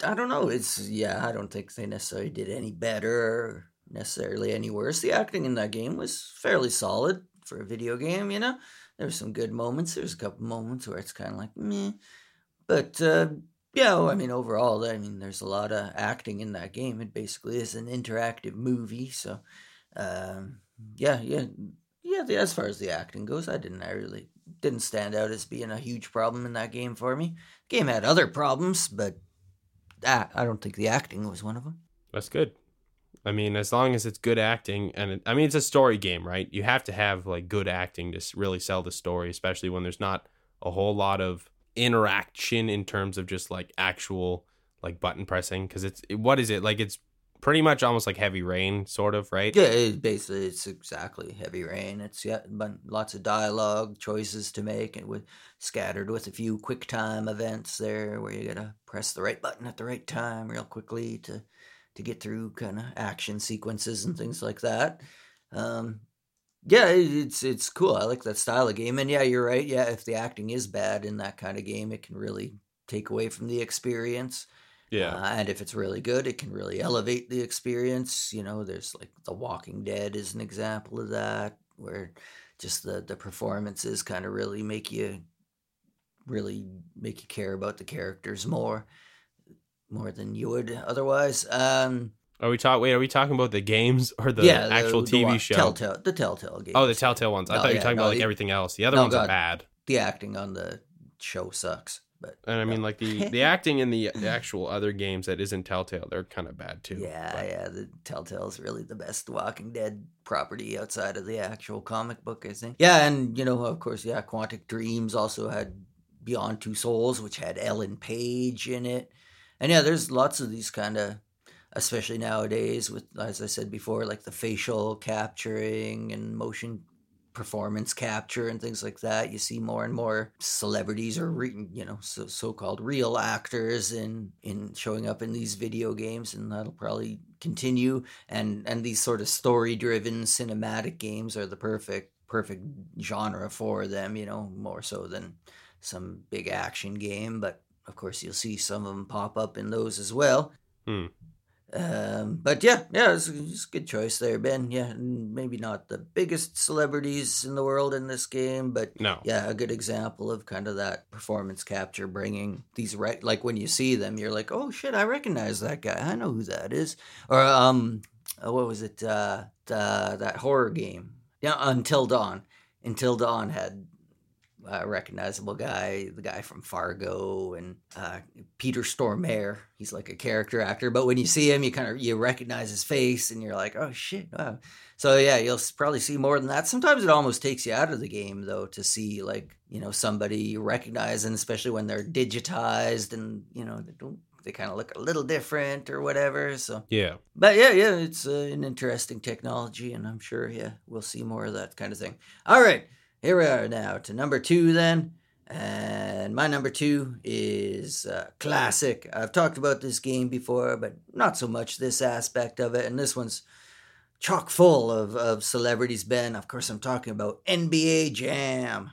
I don't know. It's yeah, I don't think they necessarily did any better or necessarily any worse. The acting in that game was fairly solid for a video game, you know. There were some good moments. There's a couple moments where it's kind of like meh. But uh yeah, well, I mean overall, I mean there's a lot of acting in that game. It basically is an interactive movie, so um yeah, yeah. Yeah, the, as far as the acting goes, I didn't I really didn't stand out as being a huge problem in that game for me. Game had other problems, but ah, I don't think the acting was one of them. That's good. I mean, as long as it's good acting, and it, I mean, it's a story game, right? You have to have like good acting to really sell the story, especially when there's not a whole lot of interaction in terms of just like actual like button pressing. Because it's what is it like? It's pretty much almost like heavy rain, sort of, right? Yeah, basically, it's exactly heavy rain. It's yeah, but lots of dialogue choices to make, and with scattered with a few quick time events there, where you gotta press the right button at the right time real quickly to to get through kind of action sequences and things like that. Um, yeah, it's it's cool. I like that style of game, and yeah, you're right. Yeah, if the acting is bad in that kind of game, it can really take away from the experience. Yeah. Uh, and if it's really good, it can really elevate the experience. You know, there's like The Walking Dead is an example of that, where just the the performances kind of really make you really make you care about the characters more more than you would otherwise. Um, Are we talking? Wait, are we talking about the games or the yeah, actual the TV one- show? Telltale, the Telltale game. Oh, the Telltale ones. I No, thought you were yeah, talking no, about like the- everything else. The other No, ones are bad. the acting on the show sucks, but And I mean, like the the acting in the, the actual other games that isn't Telltale, they're kind of bad too. Yeah, But- yeah. The Telltale's really the best Walking Dead property outside of the actual comic book, I think. Yeah, and you know, of course, yeah, Quantic Dreams also had Beyond Two Souls, which had Ellen Page in it. And yeah, there's lots of these kind of especially nowadays with as I said before, like the facial capturing and motion performance capture and things like that. You see more and more celebrities or re, you know so so-called real actors in in showing up in these video games, and that'll probably continue. And and these sort of story-driven cinematic games are the perfect perfect genre for them. You know, more so than some big action game, but of course you'll see some of them pop up in those as well. Hmm. Um, but yeah, yeah, it's, it's a good choice there, Ben. Yeah, maybe not the biggest celebrities in the world in this game, but No. yeah, a good example of kind of that performance capture, bringing these right. Like when you see them, you're like, oh shit, I recognize that guy. I know who that is. Or um, uh, what was it? Uh, the, that horror game. Yeah, Until Dawn. Until Dawn had a recognizable guy, the guy from Fargo, and uh, Peter Stormare. He's like a character actor, but when you see him, you kind of you recognize his face, and you're like, oh shit, wow. So yeah, you'll probably see more than that. Sometimes it almost takes you out of the game though to see like you know somebody you recognize, and especially when they're digitized and you know they don't they kind of look a little different or whatever. So Yeah. but yeah, yeah, it's uh, an interesting technology, and I'm sure, yeah, we'll see more of that kind of thing. All right, here we are now to number two, then. And my number two is classic. I've talked about this game before, but not so much this aspect of it. And this one's chock full of, of celebrities, Ben. Of course, I'm talking about NBA Jam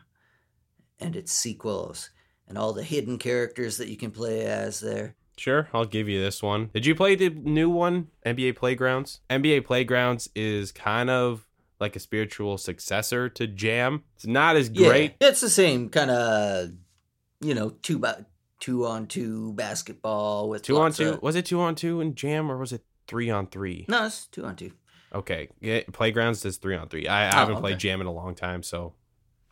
and its sequels and all the hidden characters that you can play as there. Sure, I'll give you this one. Did you play the new one, NBA Playgrounds? NBA Playgrounds is kind of like a spiritual successor to Jam. It's not as great. Yeah, it's the same kind of, you know, two by two on two basketball with Two on two. of- Was it two on two in Jam or was it three on three? no, it's two on two. Okay, yeah, Playgrounds does three on three. I, I Oh, haven't played. Jam in a long time, so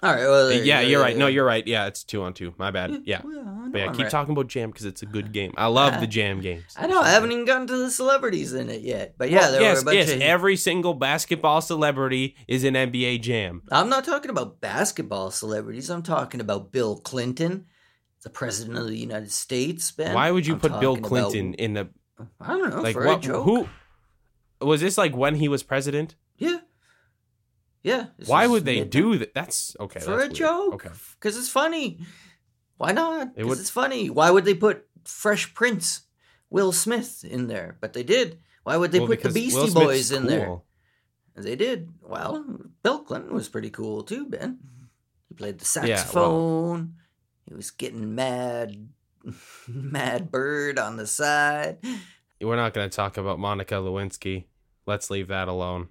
All right. Well, yeah, you you're right. No, you're right. Yeah, it's two on two. My bad. Mm, yeah, Well, but yeah, I'm keep right. talking about Jam because it's a good game. I love the Jam games. I know. I haven't even gotten to the celebrities in it yet, but yeah, Well, there yes, were a bunch yes. of. Every single basketball celebrity is in NBA Jam. I'm not talking about basketball celebrities. I'm talking about Bill Clinton, the president of the United States. Ben. Why would you I'm put Bill Clinton in the I don't know. like for what? a joke. Who was this? Like when he was president? Yeah. Yeah. Why would they do that? That's okay. for that's a weird. joke? Okay. Because it's funny. Why not? It Because would- it's funny. Why would they put Fresh Prince, Will Smith in there? But they did. Why would they Well, put the Beastie Boys in there? They did. Well, Bill Clinton was pretty cool too, Ben. He played the Yeah, well- saxophone. He was getting mad, mad bird on the side. We're not going to talk about Monica Lewinsky. Let's leave that alone.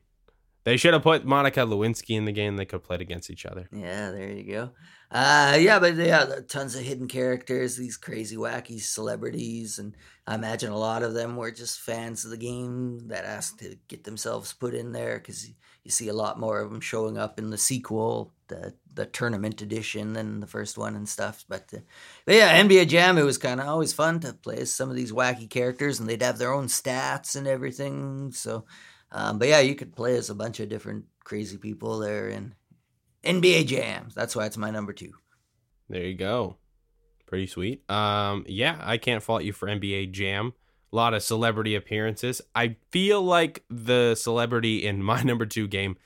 They should have put Monica Lewinsky in the game. They could have played against each other. Yeah, there you go. Uh, yeah, but yeah, tons of hidden characters, these crazy, wacky celebrities, and I imagine a lot of them were just fans of the game that asked to get themselves put in there because you see a lot more of them showing up in the sequel, the the tournament edition, than the first one and stuff. But, uh, but yeah, NBA Jam, it was kind of always fun to play some of these wacky characters, and they'd have their own stats and everything. So, um, but yeah, you could play as a bunch of different crazy people there in NBA Jams. That's why it's my number two. There you go. Pretty sweet. Um, yeah, I can't fault you for NBA Jam. A lot of celebrity appearances. I feel like the celebrity in my number two game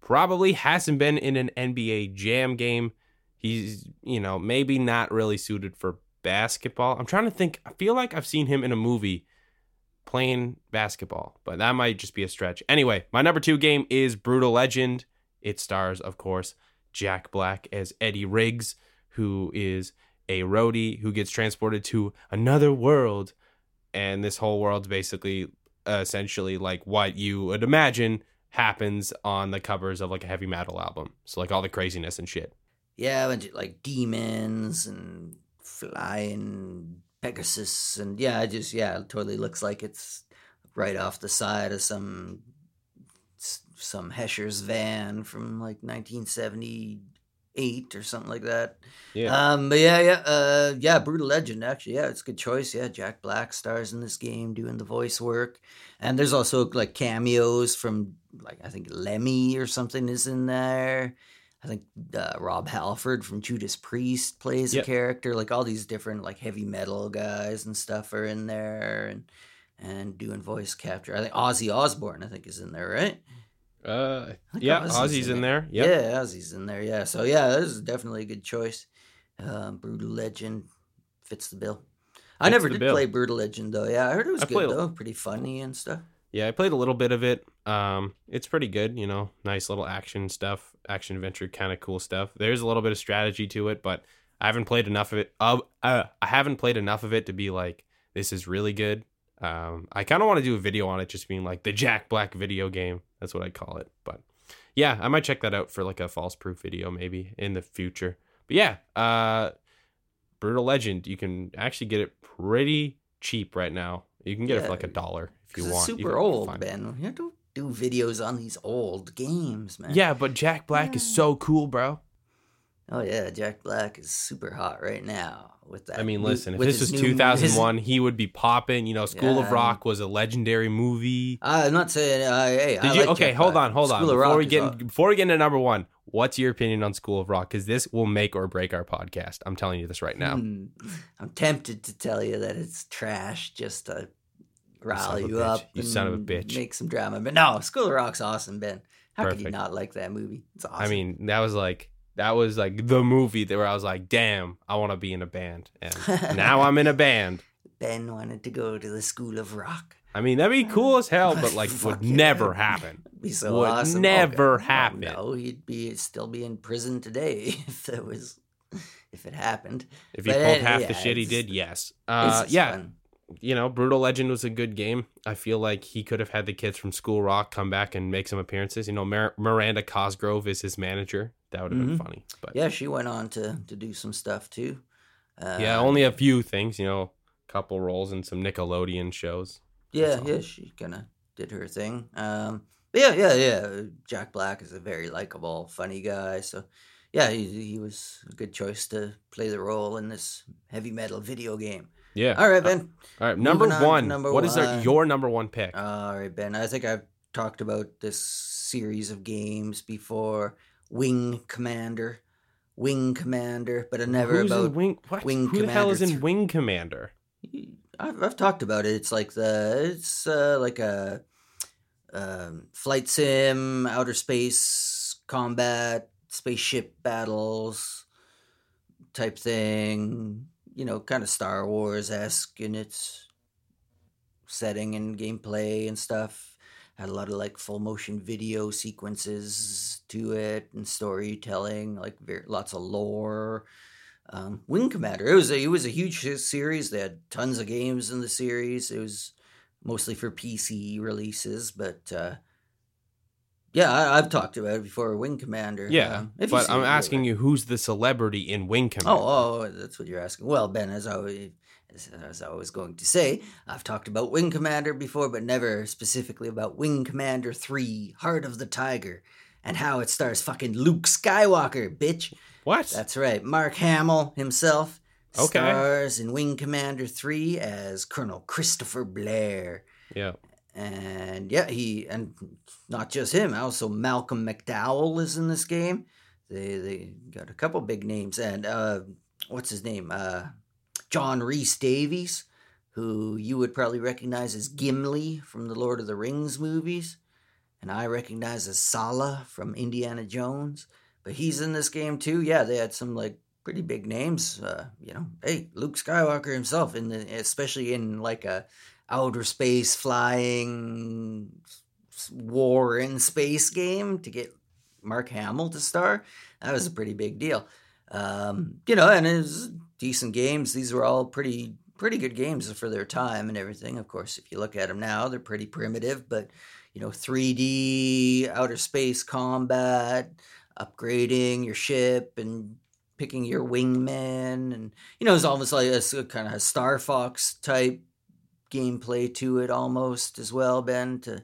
probably hasn't been in an NBA Jam game. He's, you know, maybe not really suited for basketball. I'm trying to think. I feel like I've seen him in a movie playing basketball, but that might just be a stretch. Anyway, my number two game is Brutal Legend. It stars, of course, Jack Black as Eddie Riggs, who is a roadie who gets transported to another world. And this whole world's basically uh, essentially like what you would imagine happens on the covers of like a heavy metal album. So, like all the craziness and shit. Yeah, like demons and flying Pegasus, and yeah, it just yeah, it totally looks like it's right off the side of some some Hesher's van from like 1978 or something like that. Yeah. Um, but yeah, yeah, uh, yeah, Brutal Legend. Actually, yeah, it's a good choice. Yeah, Jack Black stars in this game doing the voice work, and there's also like cameos from like I think Lemmy or something is in there. I think uh, Rob Halford from Judas Priest plays Yep. a character. Like all these different like heavy metal guys and stuff are in there, and and doing voice capture. I think Ozzy Osbourne, I think, is in there, right? Uh, yeah, Ozzy's Ozzy's in in it. there. Yep. Yeah, Ozzy's in there. Yeah, so yeah, this is definitely a good choice. Um, Brutal Legend fits the bill. I Fits never did bill. play Brutal Legend though. Yeah, I heard it was I good played a- though, pretty funny and stuff. Yeah, I played a little bit of it. Um, it's pretty good, you know, nice little action stuff, action adventure, kind of cool stuff. There's a little bit of strategy to it, but I haven't played enough of it. Uh, uh, I haven't played enough of it to be like, this is really good. Um, I kind of want to do a video on it, just being like the Jack Black video game. That's what I call it. But yeah, I might check that out for like a false proof video maybe in the future. But yeah, uh, Brutal Legend, you can actually get it pretty cheap right now. You can get it for like a dollar if you want. super old. Ben. You have to do videos on these old games, man. Yeah, but Jack Black is so cool, bro. Oh yeah, Jack Black is super hot right now with that. I mean, new- listen, if this was new- 2001, he would be popping. You know, School of Yeah. Rock was a legendary movie. I'm not saying. Uh, hey, I Did you? like okay, Jack hold Black. on, hold on. School of Before we get hot. before we get into number one, what's your opinion on School of Rock? Because this will make or break our podcast. I'm telling you this right now. Hmm. I'm tempted to tell you that it's trash just to rile son of a you up. You son of a bitch. Make some drama, but no, School of Rock's awesome, Ben. How could you not like that movie? It's awesome. I mean, that was like that was like the movie that where I was like, damn, I want to be in a band, and now I'm in a band. Ben wanted to go to the School of Rock. I mean, that'd be cool as hell, but like would yeah. never happen. It'd be so Would awesome. never Oh, God. happen. No, he'd be still be in prison today if that was if it happened. If he But, pulled uh, half yeah, the shit he did, yes. Uh, yeah, fun. You know, Brutal Legend was a good game. I feel like he could have had the kids from School Rock come back and make some appearances. You know, Mir- Miranda Cosgrove is his manager. That would have Mhm. been funny. But Yeah, she went on to to do some stuff too. yeah, Uh, only a few things, you know, a couple roles in some Nickelodeon shows. Yeah, yeah, she kind of did her thing. Um, yeah, yeah, yeah. Jack Black is a very likable, funny guy. So, yeah, he, he was a good choice to play the role in this heavy metal video game. Yeah. All right, Ben. All right, number on one. number What is our, your number one pick? All right, Ben. I think I've talked about this series of games before. Wing Commander, Wing Commander, but I never Who's about in Wing? What? Wing Who the hell is Commander in Wing Commander? I've, I've talked about it. It's like the it's uh, like a um, flight sim, outer space combat, spaceship battles type thing. You know, kind of Star Wars esque in its setting and gameplay and stuff. Had a lot of like full motion video sequences to it and storytelling, like very, lots of lore um, Wing Commander. It was a, it was a huge series. They had tons of games in the series. It was mostly for PC releases, but uh, yeah, I, I've talked about it before. Wing Commander. Yeah, um, but I'm asking you, who's the celebrity in Wing Commander? Oh, oh, that's what you're asking. Well, Ben, as I was, as, as I was going to say, I've talked about Wing Commander before, but never specifically about Wing Commander Three: Heart of the Tiger, and how it stars fucking Luke Skywalker, bitch. what? That's right. Mark Hamill himself Okay. stars in Wing Commander 3 as Colonel Christopher Blair. yeah. And yeah, he and not just him, also Malcolm McDowell is in this game. They they got a couple big names and uh what's his name? Uh John Rhys-Davies, who you would probably recognize as Gimli from the Lord of the Rings movies, and I recognize as Sallah from Indiana Jones. But he's in this game too. Yeah, they had some like pretty big names. Uh, you know, hey, Luke Skywalker himself, in the especially in like a outer space flying war in space game to get Mark Hamill to star. That was a pretty big deal. Um, you know, and it was decent games. These were all pretty pretty good games for their time and everything. Of course, if you look at them now, they're pretty primitive, but you know, 3D outer space combat, upgrading your ship and picking your wingman and you know, it's almost like a, kind of a Star Fox type gameplay to it almost as well, Ben, to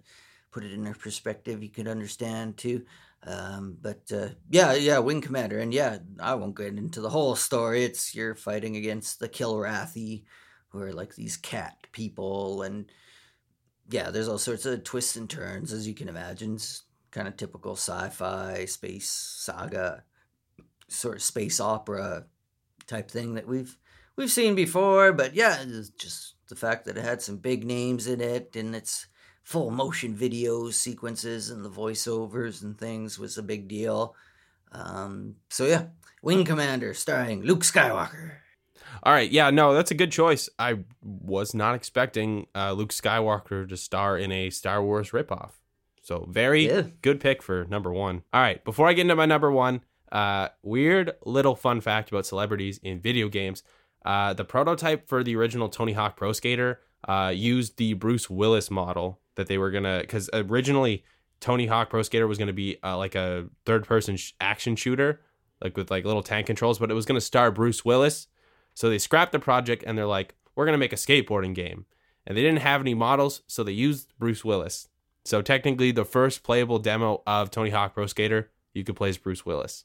put it in a perspective you could understand too. Um, but uh, yeah, yeah, Wing Commander, and yeah, I won't get into the whole story. It's you're fighting against the Kilrathi, who are like these cat people, and yeah, there's all sorts of twists and turns, as you can imagine. It's Kind of typical sci-fi space saga, sort of space opera type thing that we've we've seen before. But yeah, it's just the fact that it had some big names in it, and its full motion video sequences and the voiceovers and things was a big deal. Um, so yeah, Wing Commander starring Luke Skywalker. All right. Yeah. No, that's a good choice. I was not expecting uh, Luke Skywalker to star in a Star Wars ripoff. So very Yeah. good pick for number one. All right. Before I get into my number one, uh, weird little fun fact about celebrities in video games. Uh, the prototype for the original Tony Hawk Pro Skater uh, used the Bruce Willis model that they were gonna because originally Tony Hawk Pro Skater was gonna be uh, like a third person sh- action shooter, like with like little tank controls, but it was gonna star Bruce Willis. So they scrapped the project and they're like, we're gonna make a skateboarding game, and they didn't have any models, so they used Bruce Willis. So technically, the first playable demo of Tony Hawk Pro Skater, you could play as Bruce Willis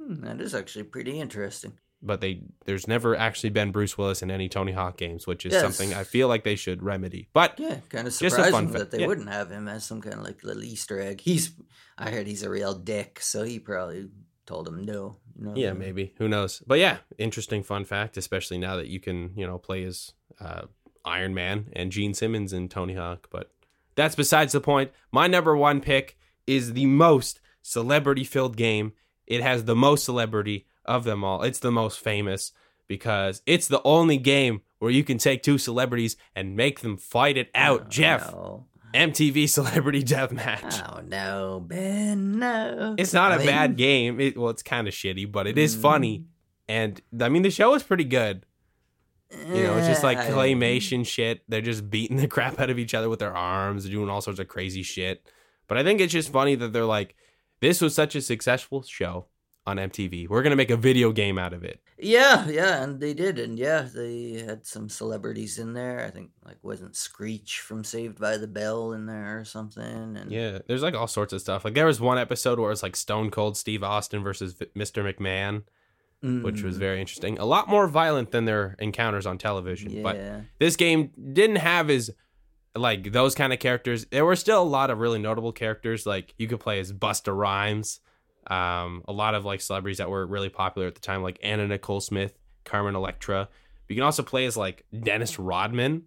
Hmm, that is actually pretty interesting. But they there's never actually been Bruce Willis in any Tony Hawk games, which is Yes. something I feel like they should remedy. But Yeah, kind of surprising that they yeah. wouldn't have him as some kind of like little Easter egg. He's, I heard he's a real dick, so he probably told him no. Yeah, maybe who knows? But yeah, interesting fun fact, especially now that you can you know play as uh, Iron Man and Gene Simmons in Tony Hawk. But that's besides the point. My number one pick is the most celebrity filled game. It has the most celebrity of them all. It's the most famous because it's the only game where you can take two celebrities and make them fight it out. Oh, Jeff, no. MTV Celebrity Deathmatch. Oh no, Ben, no. It's not I a bad game. It, well, it's kind of shitty, but it is Mm. funny. And I mean, the show is pretty good. You know, it's just like eh, claymation shit. They're just beating the crap out of each other with their arms, doing all sorts of crazy shit. But I think it's just funny that they're like, this was such a successful show on MTV. We're gonna make a video game out of it. Yeah, yeah, and they did, and yeah, they had some celebrities in there. I think like wasn't Screech from Saved by the Bell in there or something, and Yeah, there's like all sorts of stuff. Like there was one episode where it was like Stone Cold Steve Austin versus V- Mr. McMahon, which was Mm, very interesting. A lot more violent than their encounters on television. But this game didn't have as like those kind of characters. There were still a lot of really notable characters. Like you could play as Busta Rhymes. Um, a lot of like celebrities that were really popular at the time, like Anna Nicole Smith, Carmen Electra. You can also play as like Dennis Rodman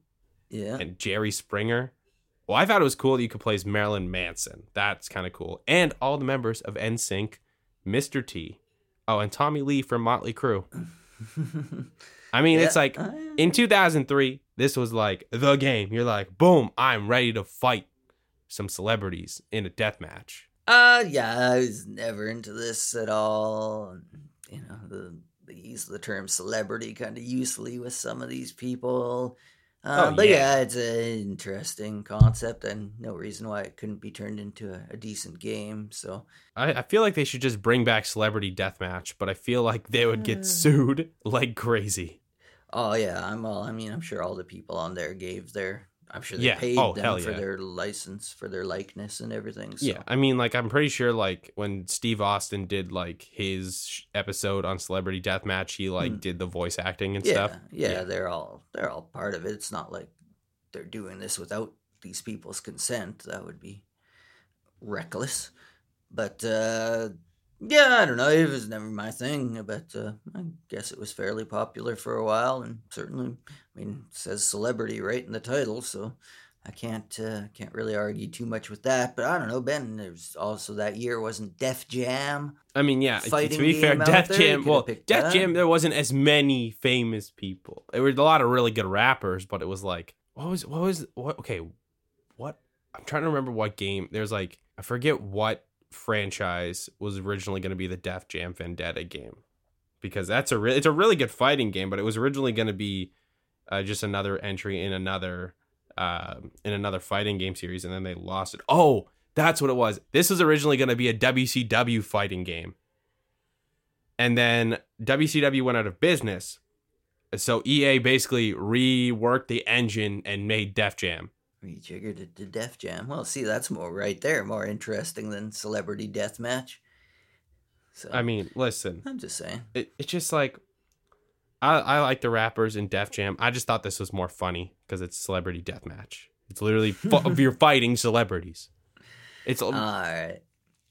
yeah. and Jerry Springer. Well, I thought it was cool that you could play as Marilyn Manson. That's kind of cool. And all the members of NSYNC, Mr. T. Oh, and Tommy Lee from Motley Crue. I mean, it's like uh, in 2003, this was like the game. You're like, boom, I'm ready to fight some celebrities in a death match. Uh, yeah, I was never into this at all. You know, the they use of the term celebrity kind of usefully with some of these people. Uh, Oh, but yeah. yeah. it's an interesting concept, and no reason why it couldn't be turned into a, a decent game. So I, I feel like they should just bring back celebrity deathmatch, but I feel like they would get Uh. sued like crazy. Oh yeah, I'm all. I mean, I'm sure all the people on there gave their. I'm sure they Yeah. paid Oh, them for yeah. their license, for their likeness and everything. So. Yeah, I mean, like I'm pretty sure, like when Steve Austin did like his episode on Celebrity Deathmatch, he like Hmm. did the voice acting and yeah, stuff. Yeah, Yeah. they're all they're all part of it. It's not like they're doing this without these people's consent. That would be reckless. But uh yeah, I don't know. It was never my thing, but uh, I guess it was fairly popular for a while, and certainly, I mean, it says celebrity right in the title, so I can't uh, can't really argue too much with that. But I don't know, Ben. There's also that year wasn't Def Jam. I mean, yeah. To be fair, Death there, Jam. Well, Death that. Jam. There wasn't as many famous people. There were a lot of really good rappers, but it was like, what was, what was, what? Okay, what? I'm trying to remember what game. There's like, I forget what franchise was originally going to be the Def Jam Vendetta game, because that's a re- it's a really good fighting game, but it was originally going to be uh, just another entry in another uh, in another fighting game series, and then they lost it. Oh, that's what it was. This was originally going to be a WCW fighting game, and then WCW went out of business, so EA basically reworked the engine and made Def Jam. Rejiggered it to Def Jam. Well, see, that's more right there, more interesting than Celebrity Death Match. So I mean, listen, I'm just saying. it, it's just like I I like the rappers in Def Jam. I just thought this was more funny because it's celebrity Death Match. It's literally fu- you're fighting celebrities. It's All right,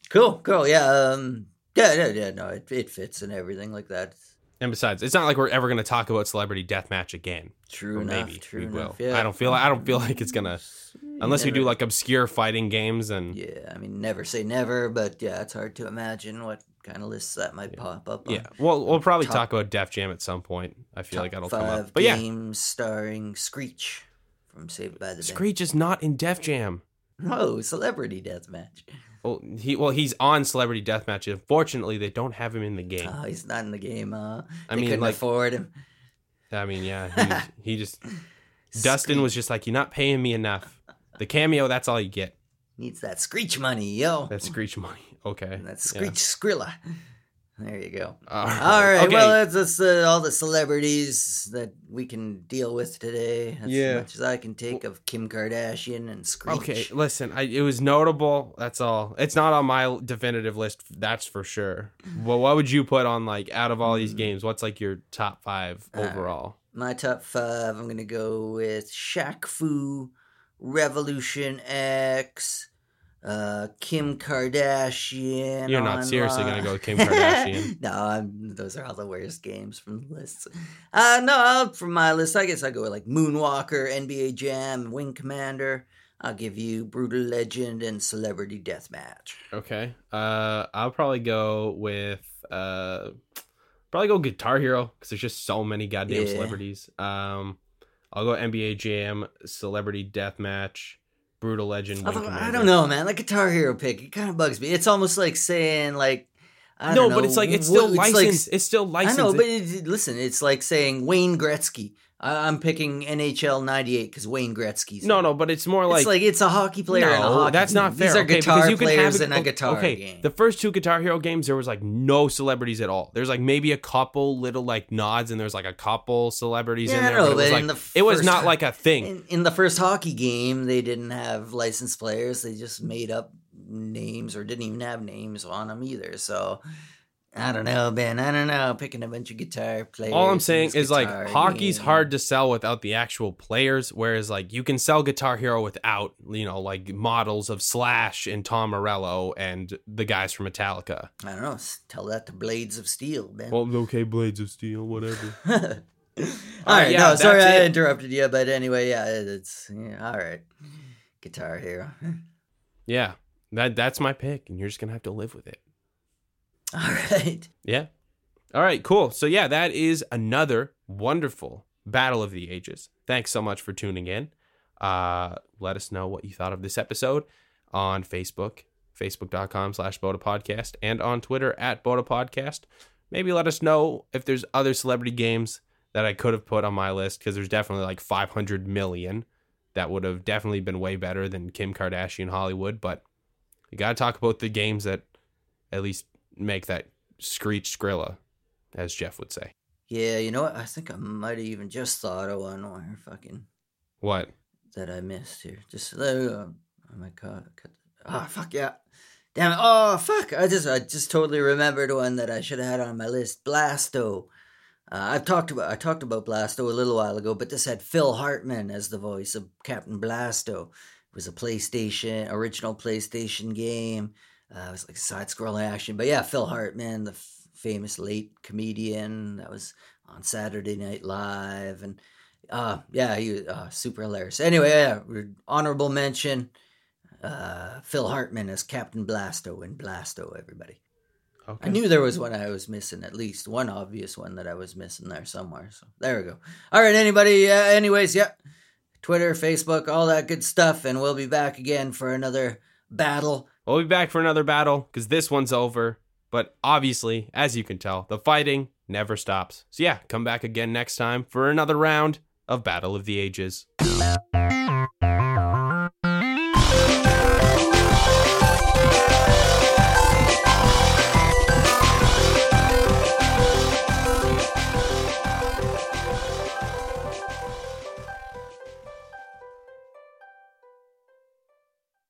cool, cool. Yeah, um, yeah, yeah, yeah. No, it it fits and everything like that. And besides, it's not like we're ever going to talk about celebrity deathmatch again. True Or enough. maybe true we enough. will. Yeah. I don't feel I don't feel like it's gonna unless we do like obscure fighting games and Yeah, I mean, never say never, but yeah, it's hard to imagine what kind of lists that might pop up. on. yeah. Well, we'll probably Top- talk about Def Jam at some point. I feel like that'll come up. But yeah, games starring Screech from Saved by the Bell. Screech is not in Def Jam. No, Celebrity Deathmatch. Well, he well he's on Celebrity Deathmatch. Unfortunately, they don't have him in the game. Oh, he's not in the game. Uh, I mean, couldn't like- afford him. I mean, yeah, he, he just Dustin was just like, "You're not paying me enough." The cameo, that's all you get. needs that Screech money, yo. That Screech money. Okay, That's yeah. Screech Skrilla. There you go. All All right. Okay. Well, that's, that's uh, all the celebrities that we can deal with today. That's Yeah. as much as I can take of Kim Kardashian and Screech. Okay, listen, I, it was notable. That's all. It's not on my definitive list. That's for sure. Well, what would you put on like out of all these Hmm. games? What's like your top five All right. overall? My top five, I'm going to go with Shaq Fu, Revolution X, uh, Kim Kardashian. You're not seriously gonna go with Kim Kardashian. no, I'm, those are all the worst games from the list. Uh, no, I'll- from my list, I guess I go with like Moonwalker, NBA Jam, Wing Commander. I'll give you Brutal Legend and Celebrity Deathmatch. Okay. Uh, I'll probably go with uh, probably go Guitar Hero because there's just so many goddamn Yeah. celebrities. Um, I'll go NBA Jam, Celebrity Deathmatch, Brutal Legend. I don't, I don't know, man. Like Guitar Hero pick, it kind of bugs me. It's almost like saying like, I no, don't but know, it's like it's what- still like- licensed. it's still licensed. I know, but it, listen, it's like saying Wayne Gretzky. I- I'm picking NHL '98 because Wayne Gretzky's. No, in no, but it's more It's like, like it's a hockey player. and a no, hockey that's not fair. These are okay, guitar you can players have in a guitar okay, game. the first two Guitar Hero games, there was like no celebrities at all. There's like maybe a couple little like nods, and there's like a couple celebrities in Yeah, I there. know, but it was like in the it was not like a thing. in, in the first hockey game, they didn't have licensed players. They just made up names or didn't even have names on them either. So I don't know, Ben. I don't know. Picking a bunch of guitar players. All I'm saying is like guitar hockey's game. hard to sell without the actual players, whereas like you can sell Guitar Hero without you know like models of Slash and Tom Morello and the guys from Metallica. I don't know. Tell that to Blades of Steel, Ben. Well, okay, Blades of Steel, whatever. all All right, right, yeah, no, sorry that's I it. interrupted you, but anyway, yeah, it's yeah, all right. Guitar Hero. yeah, that that's my pick, and you're just gonna have to live with it. All right. Yeah. All right, cool. So yeah, that is another wonderful Battle of the Ages. Thanks so much for tuning in. Uh, let us know what you thought of this episode on Facebook, facebook.com slash BOTA Podcast, and on Twitter at BOTA Podcast. Maybe let us know if there's other celebrity games that I could have put on my list because there's definitely like 500 million that would have definitely been way better than Kim Kardashian Hollywood. But you got to talk about the games that at least make that screech Skrilla, as Jeff would say. Yeah, you know what? I think I might have even just thought of one where fucking What? that I missed here. Just we go. Oh my god. Oh fuck yeah. Damn it. Oh fuck. I just I just totally remembered one that I should have had on my list. Blasto. Uh, I've talked about I talked about Blasto a little while ago, but this had Phil Hartman as the voice of Captain Blasto. It was a PlayStation original PlayStation game. Uh, it was like side scrolling action, but yeah, Phil Hartman, the f- famous late comedian that was on Saturday Night Live, and uh, yeah, he was uh, super hilarious. Anyway, yeah, honorable mention. Uh, Phil Hartman as Captain Blasto in Blasto. Everybody, Okay. I knew there was one I was missing. At least one obvious one that I was missing there somewhere. So there we go. All right, anybody. Uh, anyways, yeah, Twitter, Facebook, all that good stuff, and we'll be back again for another battle. We'll be back for another battle because this one's over. But obviously, as you can tell, the fighting never stops. So yeah, come back again next time for another round of Battle of the Ages.